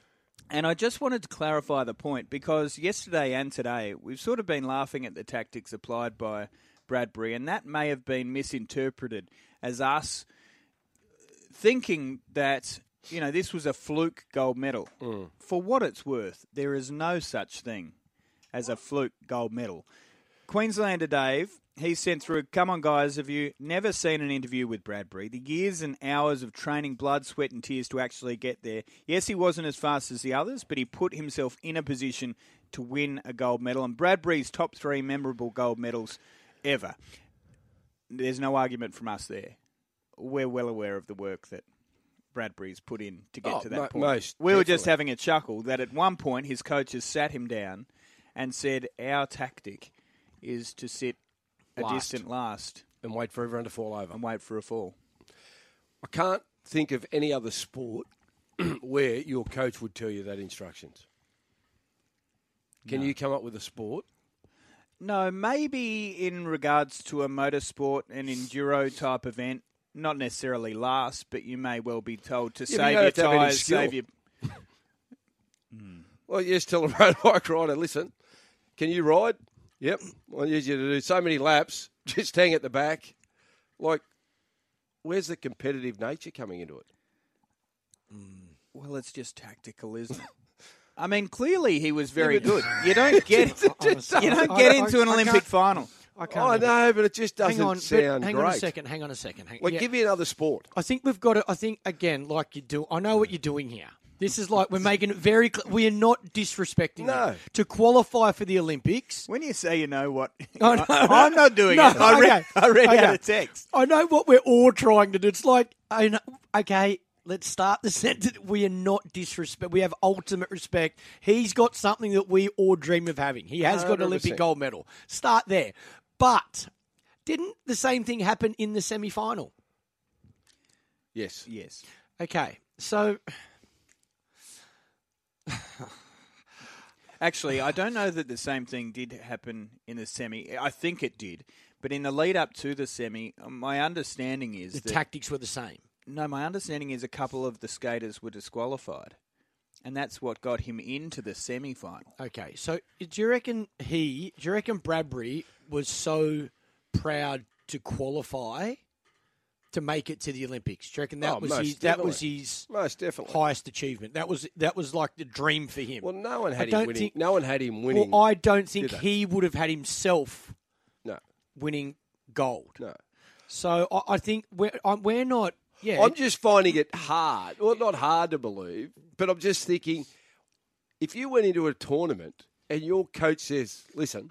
And I just wanted to clarify the point because yesterday and today we've sort of been laughing at the tactics applied by Bradbury, and that may have been misinterpreted as us thinking that you know this was a fluke gold medal. Mm. For what it's worth, there is no such thing as a fluke gold medal. Queenslander Dave, he sent through, come on, guys, have you never seen an interview with Bradbury? The years and hours of training, blood, sweat, and tears to actually get there. Yes, he wasn't as fast as the others, but he put himself in a position to win a gold medal. And Bradbury's top three memorable gold medals ever. There's no argument from us there. We're well aware of the work that Bradbury's put in to get Oh, to that mo- point. most we were just having a chuckle that at one point his coaches sat him down and said, Our tactic is to sit a distant last And wait for everyone to fall over. and wait for a fall. I can't think of any other sport where your coach would tell you that instructions. Can you come up with a sport? No, maybe in regards to a motorsport, an enduro type event, not necessarily last, but you may well be told to Yeah, but you save your have to have any tyres, save your. Well, you just tell a road bike rider, listen, can you ride? Yep. I need you to do so many laps, just hang at the back. Like, where's the competitive nature coming into it? Well, it's just tactical, isn't it? I mean, clearly he was very good. You don't get you don't get into an I Olympic can't- final. I can't. I even- know, but it just doesn't Hang on, but sound hang great. on a second. Hang on a second. Hang, Like, yeah. give me another sport. I think we've got to. I think again, like you do. I know what you're doing here. This is like we're making it very. Cl- we are not disrespecting No. them. to qualify for the Olympics. When you say you know what, I know. I, am not doing No, it. I read, okay. I read Okay. out a text. I know what we're all trying to do. It's like, I know, okay, let's start the sentence. We are not disrespect. We have ultimate respect. He's got something that we all dream of having. He has got an Olympic gold medal. Start there. But didn't the same thing happen in the semi final? Yes. Yes. Okay, so Actually, I don't know that the same thing did happen in the semi. I think it did, but in the lead up to the semi, my understanding is the tactics were the same. No, my understanding is a couple of the skaters were disqualified, and that's what got him into the semi final. Okay, so do you reckon he, do you reckon Bradbury was so proud to qualify to make it to the Olympics? Do you reckon that Oh, was most his, that was his Most definitely. highest achievement? That was that was like the dream for him. Well, no one I had him don't winning. think- no one had him winning. Well, I don't think he would have had himself no, winning gold. no. So I, I think we're I'm, we're not. Yeah, I'm just finding it hard. Well, not hard to believe, but I'm just thinking if you went into a tournament and your coach says, "Listen,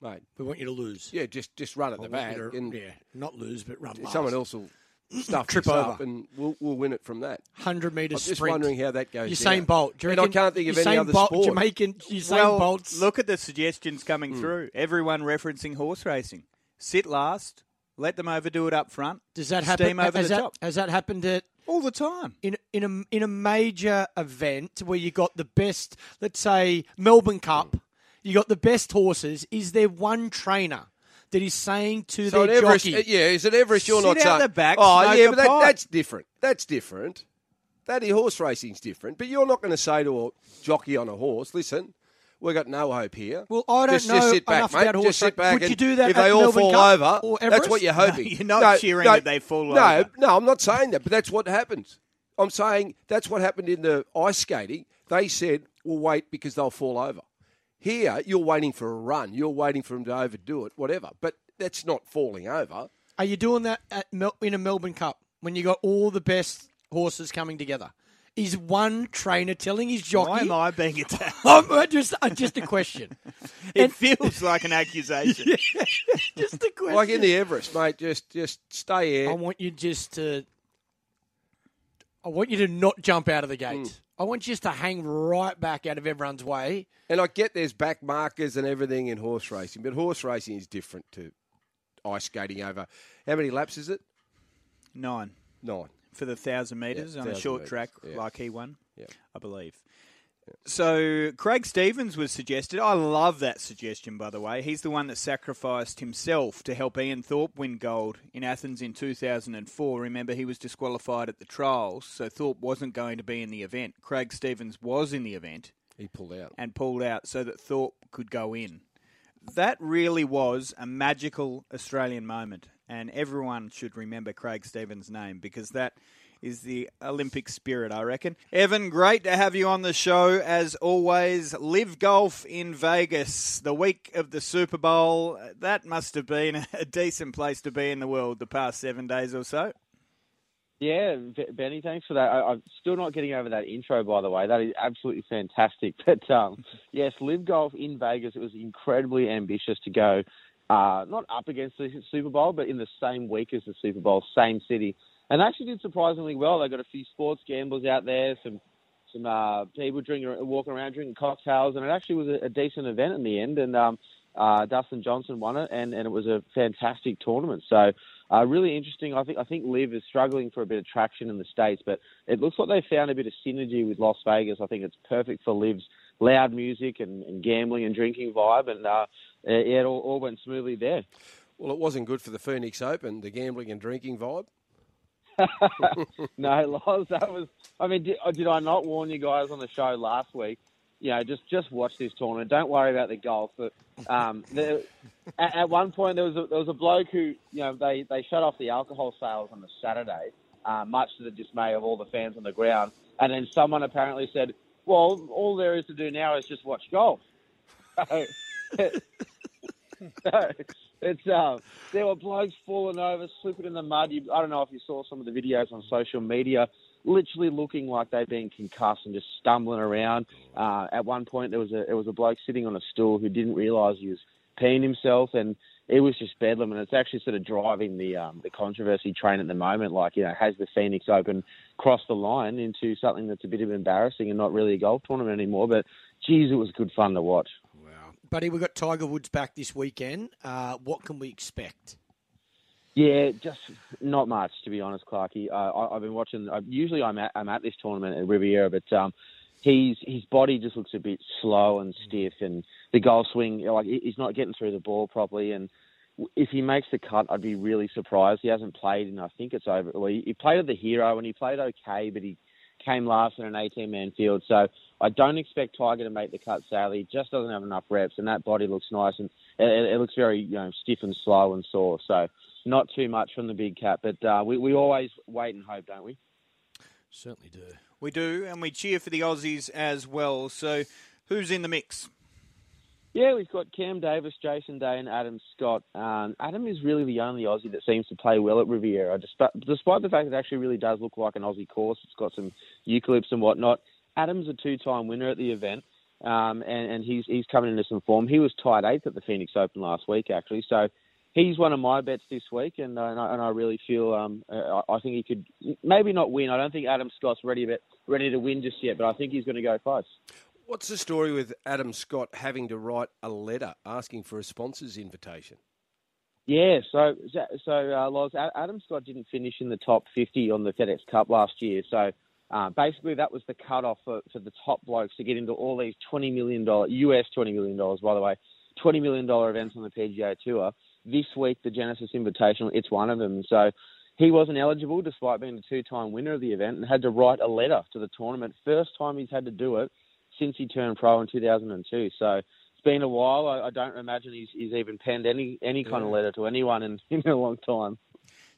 mate, we want you to lose. yeah, just just run at We the back, to- and yeah, not lose, but run. someone else will stuff Trip this up, over. and we'll we'll win it from that." hundred meter I'm just sprint. wondering how that goes. Usain down. Bolt. Do you and I can't think of any other Bolt, sport. Jamaican Usain well, Bolt's. look at the suggestions coming hmm. through. Everyone referencing horse racing. Sit last. Let them overdo it up front. Does that happen? Steam over has, the that, top has that happened at all the time. in in a in a major event where you got the best, let's say Melbourne Cup, you got the best horses. Is there one trainer that is saying to So their Everest, jockey, uh, yeah, is it Everest? You're not out the back, oh, yeah, but that, that's different. That's different. That horse racing's different. But you're not going to say to a jockey on a horse, "Listen, we've got no hope here. Well, I don't just, know just sit back, enough mate. about horse just Would you do that if they all Melbourne fall Cup over, or that's what you're hoping. you're not cheering that they fall no, over. No, no, I'm not saying that, but that's what happens. I'm saying that's what happened in the ice skating. They said, we'll wait because they'll fall over. Here, you're waiting for a run. You're waiting for them to overdo it, whatever. But that's not falling over. Are you doing that at Mel- in a Melbourne Cup when you got all the best horses coming together? Is one trainer telling his jockey? Why am I being attacked? I'm uh, just uh, just a question. It feels like an accusation. just a question. Like in the Everest, mate, just just stay here. I want you just to. I want you to not jump out of the Mm. gate. I want you just to hang right back out of everyone's way. And I get there's back markers and everything in horse racing, but horse racing is different to ice skating over. How many laps is it? Nine Nine. For the thousand metres Yeah, on a short metres, track, yeah. like he won, Yeah. I believe. So Craig Stevens was suggested. I love that suggestion, by the way. He's the one that sacrificed himself to help Ian Thorpe win gold in Athens in 2004. Remember, he was disqualified at the trials, so Thorpe wasn't going to be in the event. Craig Stevens was in the event He pulled out. and pulled out so that Thorpe could go in. That really was a magical Australian moment, and everyone should remember Craig Stevens' name because that is the Olympic spirit, I reckon. Evin, great to have you on the show as always. Live golf in Vegas, the week of the Super Bowl. That must have been a decent place to be in the world the past seven days or so. Yeah, Benny, thanks for that. I, I'm still not getting over that intro, by the way. That is absolutely fantastic. But um, yes, Live Golf in Vegas. It was incredibly ambitious to go, uh, not up against the Super Bowl, but in the same week as the Super Bowl, same city, and they actually did surprisingly well. They got a few sports gamblers out there, some some uh, people drinking, walking around drinking cocktails, and it actually was a, a decent event in the end. And um, uh, Dustin Johnson won it, and, and it was a fantastic tournament. So uh, really interesting. I think I think Live is struggling for a bit of traction in the states, but it looks like they found a bit of synergy with Las Vegas. I think it's perfect for Live's loud music and, and gambling and drinking vibe, and uh, it all, all went smoothly there. Well, it wasn't good for the Phoenix Open, the gambling and drinking vibe. no, Loz, that was. I mean, did, did I not warn you guys on the show last week? You know, just just watch this tournament. Don't worry about the golf. But um, at, at one point, there was a, there was a bloke who, you know, they they shut off the alcohol sales on the Saturday, uh, much to the dismay of all the fans on the ground. And then someone apparently said, "Well, all there is to do now is just watch golf." So, it's um, there were blokes falling over, slipping in the mud. You, I don't know if you saw some of the videos on social media, literally looking like they'd been concussed and just stumbling around. Uh, at one point, there was a there was a bloke sitting on a stool who didn't realise he was peeing himself, and it was just bedlam. And it's actually sort of driving the um, the controversy train at the moment. Like, you know, has the Phoenix Open crossed the line into something that's a bit of embarrassing and not really a golf tournament anymore? But geez, it was good fun to watch. Wow, buddy, we've got Tiger Woods back this weekend. Uh, what can we expect? Yeah, just not much to be honest, Clarky. Uh, I, I've been watching. Uh, usually, I'm at I'm at this tournament at Riviera, but um, he's his body just looks a bit slow and stiff, and the golf swing like he's not getting through the ball properly. And if he makes the cut, I'd be really surprised. He hasn't played, and I think it's over. Well, he, he played at the Hero, and he played okay, but he came last in an 18 man field. So I don't expect Tiger to make the cut. Sadly, he just doesn't have enough reps, and that body looks nice, and it, it looks very you know stiff and slow and sore. So not too much from the big cat, but uh, we we always wait and hope, don't we? Certainly do. We do, and we cheer for the Aussies as well. So, who's in the mix? Yeah, we've got Cam Davis, Jason Day, and Adam Scott. Um, Adam is really the only Aussie that seems to play well at Riviera, despite, despite the fact that it actually really does look like an Aussie course. It's got some eucalypts and whatnot. Adam's a two-time winner at the event, um, and, and he's he's coming into some form. He was tied eighth at the Phoenix Open last week, actually. So he's one of my bets this week, and, uh, and, I, and I really feel um, uh, I think he could maybe not win. I don't think Adam Scott's ready, but ready to win just yet, but I think he's going to go close. What's the story with Adam Scott having to write a letter asking for a sponsor's invitation? Yeah, so so uh, Loz, Adam Scott didn't finish in the top 50 on the FedEx Cup last year. So uh, basically, that was the cutoff for, for the top blokes to get into all these 20 million dollar US 20 million dollars, by the way, 20 million dollar events on the PGA Tour. This week, the Genesis Invitational, it's one of them. So he wasn't eligible despite being a two-time winner of the event and had to write a letter to the tournament. First time he's had to do it since he turned pro in 2002. So it's been a while. I, I don't imagine he's, he's even penned any any kind of letter to anyone in, in a long time.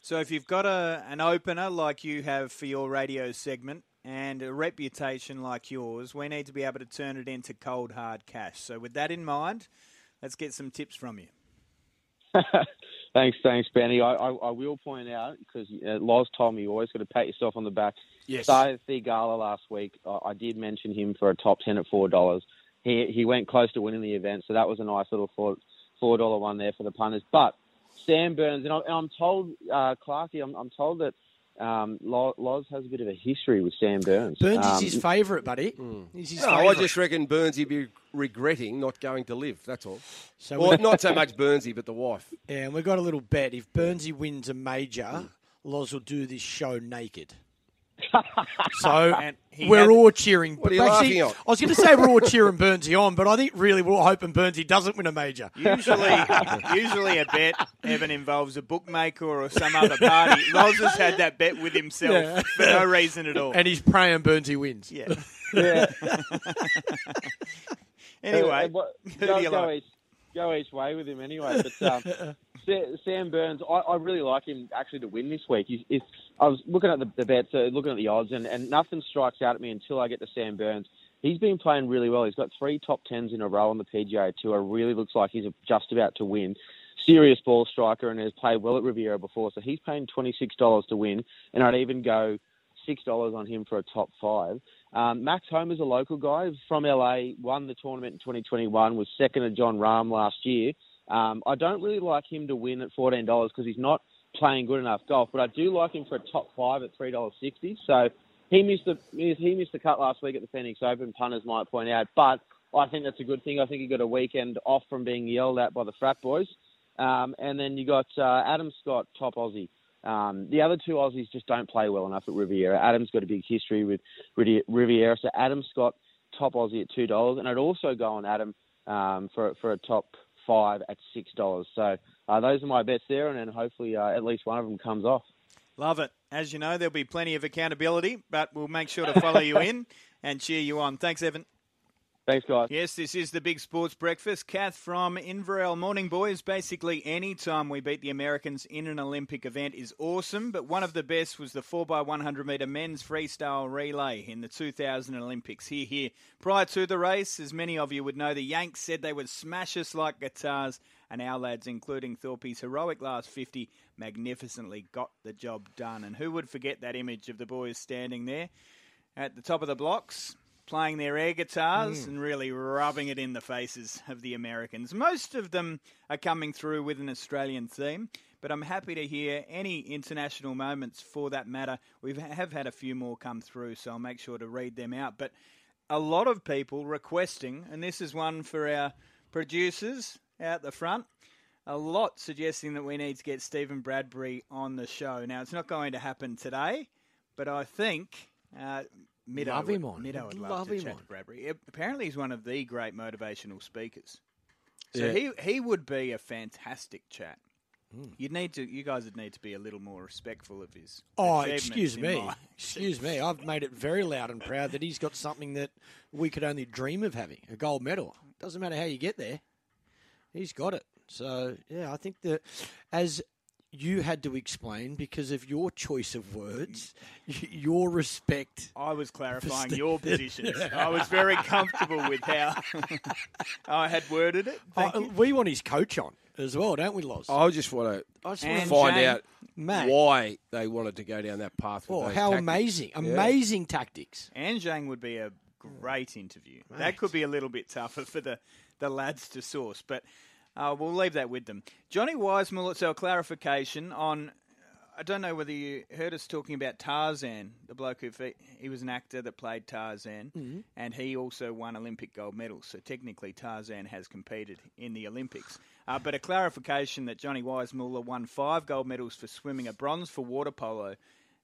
So if you've got a an opener like you have for your radio segment and a reputation like yours, we need to be able to turn it into cold hard cash. So with that in mind, let's get some tips from you. thanks, thanks, Benny. I, I, I will point out because uh, Loz told me you always got to pat yourself on the back. Yes. Sahith Theegala last week. I, I did mention him for a top ten at four dollars. He he went close to winning the event, so that was a nice little four four dollar one there for the punters. But Sam Burns, and, I, and I'm told, uh, Clarky, I'm, I'm told that um, Loz has a bit of a history with Sam Burns. Burns um, is his favourite, buddy. He's his No, I just reckon Burnsy be regretting not going to live. That's all. So Or we- not so much Burnsy, but the wife. yeah, and we've got a little bet. If Burnsy wins a major, Loz will do this show naked. So And we're had- all cheering. What are you Actually, laughing at? I was going to say we're all cheering Burnsy on, but I think really we're all hoping Burnsy doesn't win a major. Usually, usually a bet Evin involves a bookmaker or some other party. Loz has had that bet with himself Yeah. for no reason at all. And he's praying Burnsy wins. yeah. yeah. Anyway, Uh, what- go, do go like? each, go each way with him anyway. But um, Sa- Sam Burns, I, I really like him actually to win this week. He's, he's, I was looking at the, the bets, uh, looking at the odds, and, and nothing strikes out at me until I get to Sam Burns. He's been playing really well. He's got three top tens in a row on the PGA Tour. Really looks like he's just about to win. Serious ball striker and has played well at Riviera before, so he's paying twenty six dollars to win, and I'd even go six dollars on him for a top five. Um, Max Homa's a local guy from LA, won the tournament in 2021, was second to Jon Rahm last year. Um, I don't really like him to win at $14 because he's not playing good enough golf, but I do like him for a top five at $3.60. So he missed the he missed the cut last week at the Phoenix Open. Punters might point out, but I think that's a good thing. I think he got a weekend off from being yelled at by the frat boys. Um, and then you got uh, Adam Scott, top Aussie. Um, the other two Aussies just don't play well enough at Riviera. Adam's got a big history with Riviera, so Adam Scott, top Aussie at two dollars, and I'd also go on Adam um, for for a top five at six dollars. So uh, those are my bets there, and then hopefully uh, at least one of them comes off. Love it. As you know, there'll be plenty of accountability, but we'll make sure to follow you in and cheer you on. Thanks, Evin. Thanks, guys. Yes, this is the Big Sports Breakfast. Kath from Inverell. Morning, boys. Basically, any time we beat the Americans in an Olympic event is awesome, but one of the best was the 4x100 metre men's freestyle relay in the 2000 Olympics. Here, here. Prior to the race, as many of you would know, the Yanks said they would smash us like guitars, and our lads, including Thorpe's heroic last 50, magnificently got the job done. And who would forget that image of the boys standing there at the top of the blocks? Playing their air guitars and really rubbing it in the faces of the Americans. Most of them are coming through with an Australian theme, but I'm happy to hear any international moments for that matter. We have had a few more come through, so I'll make sure to read them out. But a lot of people requesting, and this is one for our producers out the front. A lot suggesting that we need to get Stephen Bradbury on the show. Now, it's not going to happen today, but I think uh, Middo Love him on. Would love, Love to him chat on. to Bradbury. Apparently, he's one of the great motivational speakers. So Yeah. he he would be a fantastic chat. Hmm. You'd need to, you guys would need to be a little more respectful of his. Oh, excuse me. Excuse me. I've made it very loud and proud that he's got something that we could only dream of having a gold medal. Doesn't matter how you get there, he's got it. So, yeah, I think that as you had to explain because of your choice of words, your respect. I was clarifying Steve. your position. I was very comfortable with how I had worded it. Thank Oh, you. we want his coach on as well, don't we, Loz? I just want I just to want find Jane, out Mate. why they wanted to go down that path. With oh, those how tactics. amazing. Yeah. Amazing tactics. And Zhang would be a great interview. That could be a little bit tougher for the, the lads to source, but uh, we'll leave that with them. Johnny Weissmuller, so a clarification on. I don't know whether you heard us talking about Tarzan, the bloke who he was an actor that played Tarzan, and he also won Olympic gold medals. So technically, Tarzan has competed in the Olympics. Uh, but a clarification that Johnny Weissmuller won five gold medals for swimming, a bronze for water polo,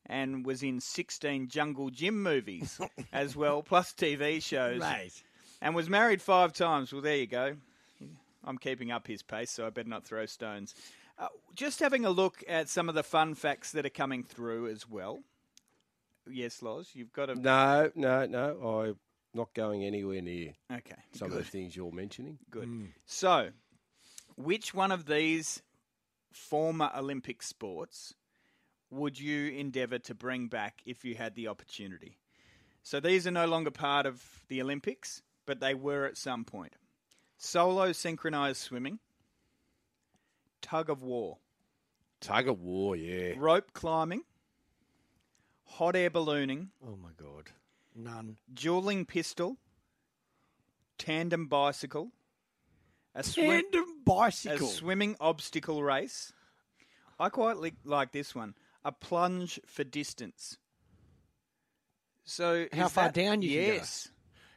and was in 16 jungle gym movies as well, plus TV shows, Mate. and was married five times. Well, there you go. I'm keeping up his pace, so I better not throw stones. Uh, just having a look at some of the fun facts that are coming through as well. Yes, Loz, you've got a. No, no, no. I'm not going anywhere near Okay, some good. of the things you're mentioning. Good. So, which one of these former Olympic sports would you endeavour to bring back if you had the opportunity? So, these are no longer part of the Olympics, but they were at some point. Solo synchronized swimming, tug of war, Tug of war, yeah. rope climbing, hot air ballooning, Oh my god, none. dueling pistol, tandem bicycle, a swim, Tandem a bicycle. swimming obstacle race. I quite li- like this one. A plunge for distance. So how far that- down you can go? Yes,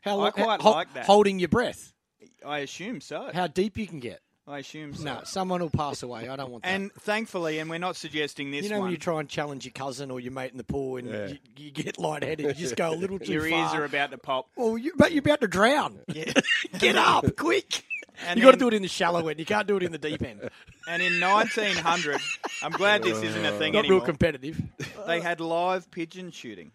How I quite ho- like that. Holding your breath. I assume so. How deep you can get. I assume so. No, someone will pass away. I don't want that. And thankfully, and we're not suggesting this you know one. when you try and challenge your cousin or your mate in the pool and Yeah. you, you get lightheaded, you just go a little too your far. ears are about to pop. Well, you, but you're about to drown. Get up, quick. And you got to do it in the shallow end. You can't do it in the deep end. And in 1900, I'm glad this isn't a thing Not real competitive. they had live pigeon shooting.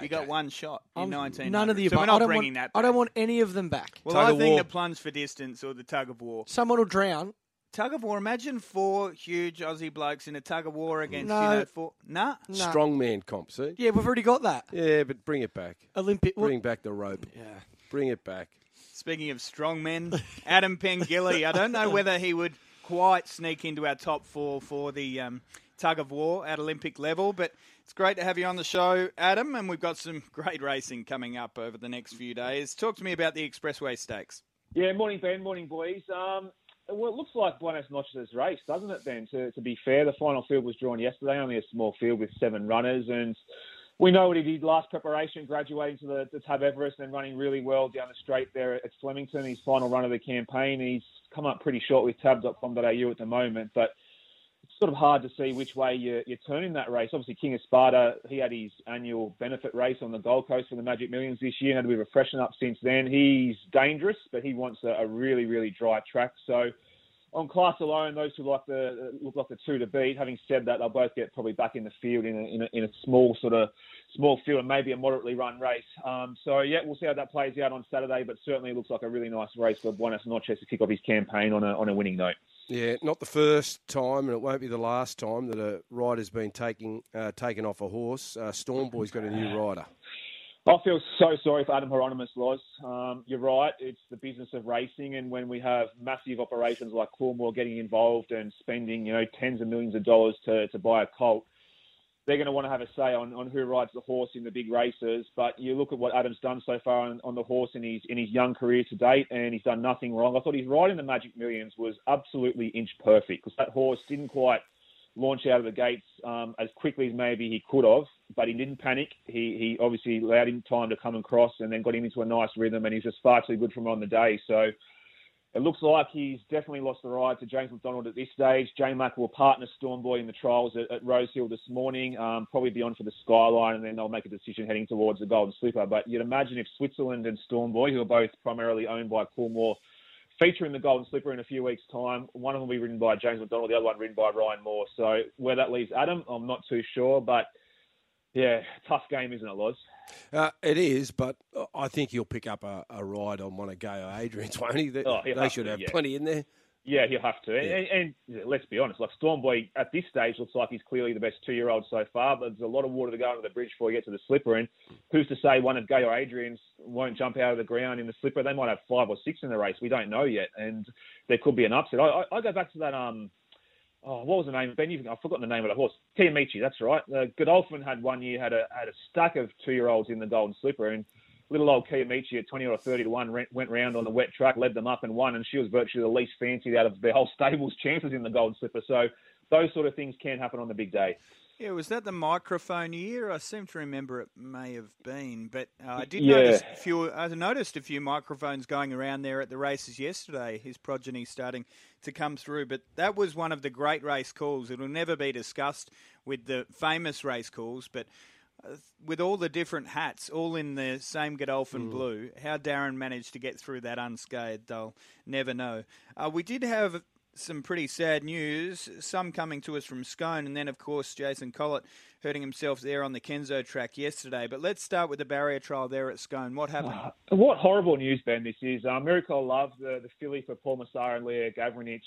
You got one shot in I'm- 1900. None of the so above. we're not I don't bringing want, that. I don't want any of them back. Well, Tug I think war. the plunge for distance or the tug of war. Someone will drown. Tug of war. Imagine four huge Aussie blokes in a tug of war against No. you know four. Nah. No. Strongman comp, see? Yeah, we've already got that. Yeah, but bring it back. Olympic. what- Bring back the rope. yeah. Bring it back. Speaking of strong men, Adam Pengilly. I don't know whether he would quite sneak into our top four for the um, tug of war at Olympic level, but it's great to have you on the show, Adam. And we've got some great racing coming up over the next few days. Talk to me about the Expressway Stakes. Yeah, morning Ben, morning boys. Um, well, it looks like Buenos Noches' race, doesn't it, Ben? To, to be fair, the final field was drawn yesterday, only a small field with seven runners, and we know what he did last preparation, graduating to the, the Tab Everest and running really well down the straight there at Flemington. His final run of the campaign, he's come up pretty short with tab.com.au at the moment, but sort of hard to see which way you, you turn in that race. Obviously, King of Sparta, he had his annual benefit race on the Gold Coast for the Magic Millions this year, had of a freshen up since then. He's dangerous, but he wants a, a really, really dry track. So on class alone, those who like the look like the two to beat. Having said that, they'll both get probably back in the field in a, in a, in a small sort of small field and maybe a moderately run race. Um, so yeah, we'll see how that plays out on Saturday. But certainly looks like a really nice race for Buenos Noches to kick off his campaign on a on a winning note. Yeah, not the first time, and it won't be the last time that a rider's been taking uh, taken off a horse. Uh, Stormboy's got a new rider. I feel so sorry for Adam Hyeronimus, Loz. Um, you're right. It's the business of racing, and when we have massive operations like Coolmore getting involved and spending, you know, tens of millions of dollars to, to buy a colt, they're going to want to have a say on, on who rides the horse in the big races. But you look at what Adam's done so far on, on the horse in his in his young career to date, and he's done nothing wrong. I thought his ride in the Magic Millions was absolutely inch perfect because that horse didn't quite launch out of the gates um, as quickly as maybe he could have, but he didn't panic. He he obviously allowed him time to come across and then got him into a nice rhythm, and he's just far too good from on the day. So it looks like he's definitely lost the ride to James McDonald at this stage. J Mac will partner Stormboy in the trials at, at Rose Hill this morning, um, probably be on for the Skyline, and then they'll make a decision heading towards the Golden Slipper. But you'd imagine if Switzerland and Stormboy, who are both primarily owned by Coolmore, feature in the Golden Slipper in a few weeks' time. One of them will be ridden by James McDonald, the other one ridden by Ryan Moore. So where that leaves Adam, I'm not too sure, but yeah, tough game, isn't it, Loz? Uh, it is, but I think he'll pick up a, a ride on one of Gaio Adrian's, won't he? They, Oh, they should to, have yeah. plenty in there. Yeah, he'll have to. Yeah. And, and, let's be honest, like Stormboy at this stage looks like he's clearly the best two-year-old so far. But there's a lot of water to go under the bridge before you get to the slipper. And who's to say one of Gai or Adrian's won't jump out of the ground in the slipper? They might have five or six in the race. We don't know yet, and there could be an upset. I, I, I go back to that. Um, oh, what was the name? Of Ben, I've forgotten the name of the horse. Kiamichi, that's right. Uh, Godolphin had one year had a had a stack of two-year-olds in the Golden Slipper, and little old Kiamichi at 20 or 30 to 1 went, round on the wet track, led them up and won, and she was virtually the least fancied out of their whole stable's chances in the Golden Slipper. So those sort of things can happen on the big day. Yeah, was that the microphone year? I seem to remember it may have been, but uh, I did Yeah. notice a few. I noticed a few microphones going around there at the races yesterday. His progeny starting to come through, but that was one of the great race calls. It'll never be discussed with the famous race calls, but uh, with all the different hats, all in the same Godolphin blue, how Darren managed to get through that unscathed, they'll never know. Uh, we did have some pretty sad news. Some coming to us from Scone, and then of course Jason Collett hurting himself there on the Kenzo track yesterday. But let's start with the barrier trial there at Scone. What happened? Uh, what horrible news, Ben, this is. Uh, Miracle Love, the, the filly for Paul Messara and Leah Gavranich,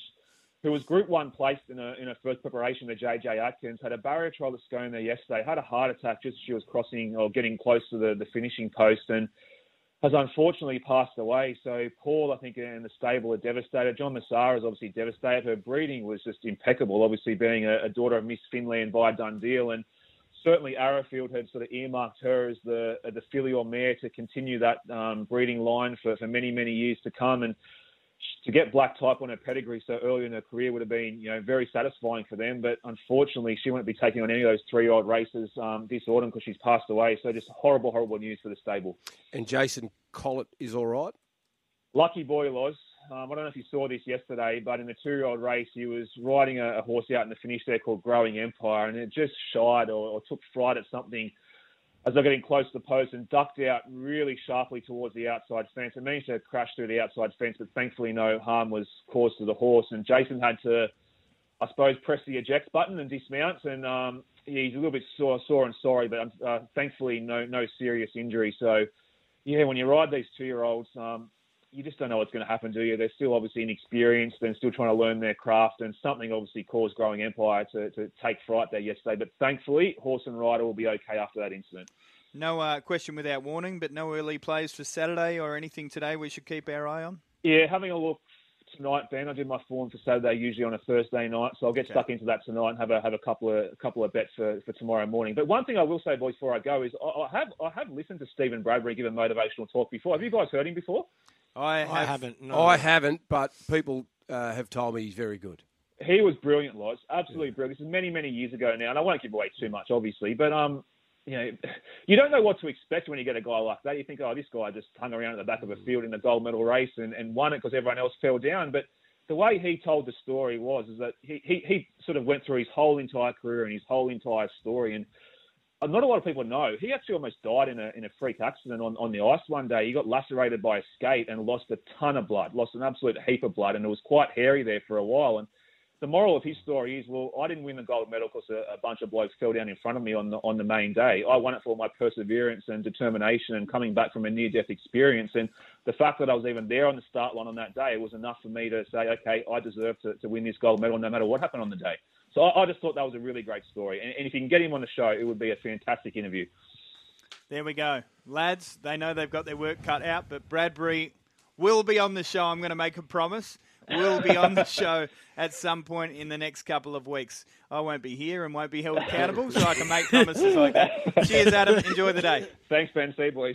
who was Group 1 placed in a, in a first preparation to JJ Atkins, had a barrier trial at Scone there yesterday, had a heart attack just as she was crossing or getting close to the, the finishing post and has unfortunately passed away. So Paul, I think, and the stable are devastated. John Messara is obviously devastated. Her breeding was just impeccable, obviously being a, a daughter of Miss Finland and by Dundeal. And certainly Arrowfield had sort of earmarked her as the the filly or mare to continue that um, breeding line for, for many many years to come, and to get black type on her pedigree so early in her career would have been you know very satisfying for them. But unfortunately, she won't be taking on any of those three year old races um, this autumn because she's passed away. So just horrible horrible news for the stable. And Jason Collett is all right. Lucky boy, Loz. Um, I don't know if you saw this yesterday, but in the two-year-old race, he was riding a, a, horse out in the finish there called Growing Empire, and it just shied or, or took fright at something as they're getting close to the post and ducked out really sharply towards the outside fence. It managed to crash through the outside fence, but thankfully no harm was caused to the horse. And Jason had to, I suppose, press the eject button and dismount. And um, he's a little bit sore, sore and sorry, but uh, thankfully no no serious injury. So, yeah, when you ride these two-year-olds, um, you just don't know what's going to happen, do you? They're still obviously inexperienced and still trying to learn their craft, and something obviously caused Growing Empire to, to take fright there yesterday. But thankfully, horse and rider will be okay after that incident. No uh, question without warning, but no early plays for Saturday or anything today we should keep our eye on? Yeah, having a look tonight, Ben. I do my form for Saturday usually on a Thursday night, so I'll get okay. stuck into that tonight and have a have a couple of a couple of bets for, for tomorrow morning. But one thing I will say, boys, before I go is I, I have I have listened to Steven Bradbury give a motivational talk before. Have you guys heard him before? I, have, I haven't. No. I haven't, but people uh, have told me he's very good. He was brilliant, Loz. Absolutely yeah. brilliant. This is many, many years ago now, and I won't give away too much, obviously. But um, you know, you don't know what to expect when you get a guy like that. You think, oh, this guy just hung around at the back of a mm. field in the gold medal race and, and won it because everyone else fell down. But the way he told the story was is that he, he, he sort of went through his whole entire career and his whole entire story and Uh, not a lot of people know. He actually almost died in a in a freak accident on, on the ice one day. He got lacerated by a skate and lost a ton of blood, lost an absolute heap of blood, and it was quite hairy there for a while. And the moral of his story is, well, I didn't win the gold medal because a, a, bunch of blokes fell down in front of me on the on the main day. I won it for my perseverance and determination and coming back from a near death experience. And the fact that I was even there on the start line on that day was enough for me to say, okay, I deserve to, to win this gold medal no matter what happened on the day. So I, I just thought that was a really great story. And, and if you can get him on the show, it would be a fantastic interview. There we go. Lads, they know they've got their work cut out, but Bradbury will be on the show. I'm going to make a promise. Will be on the show at some point in the next couple of weeks. I won't be here and won't be held accountable, so I can make promises like that. Cheers, Adam. Enjoy the day. Thanks, Ben. See you, boys.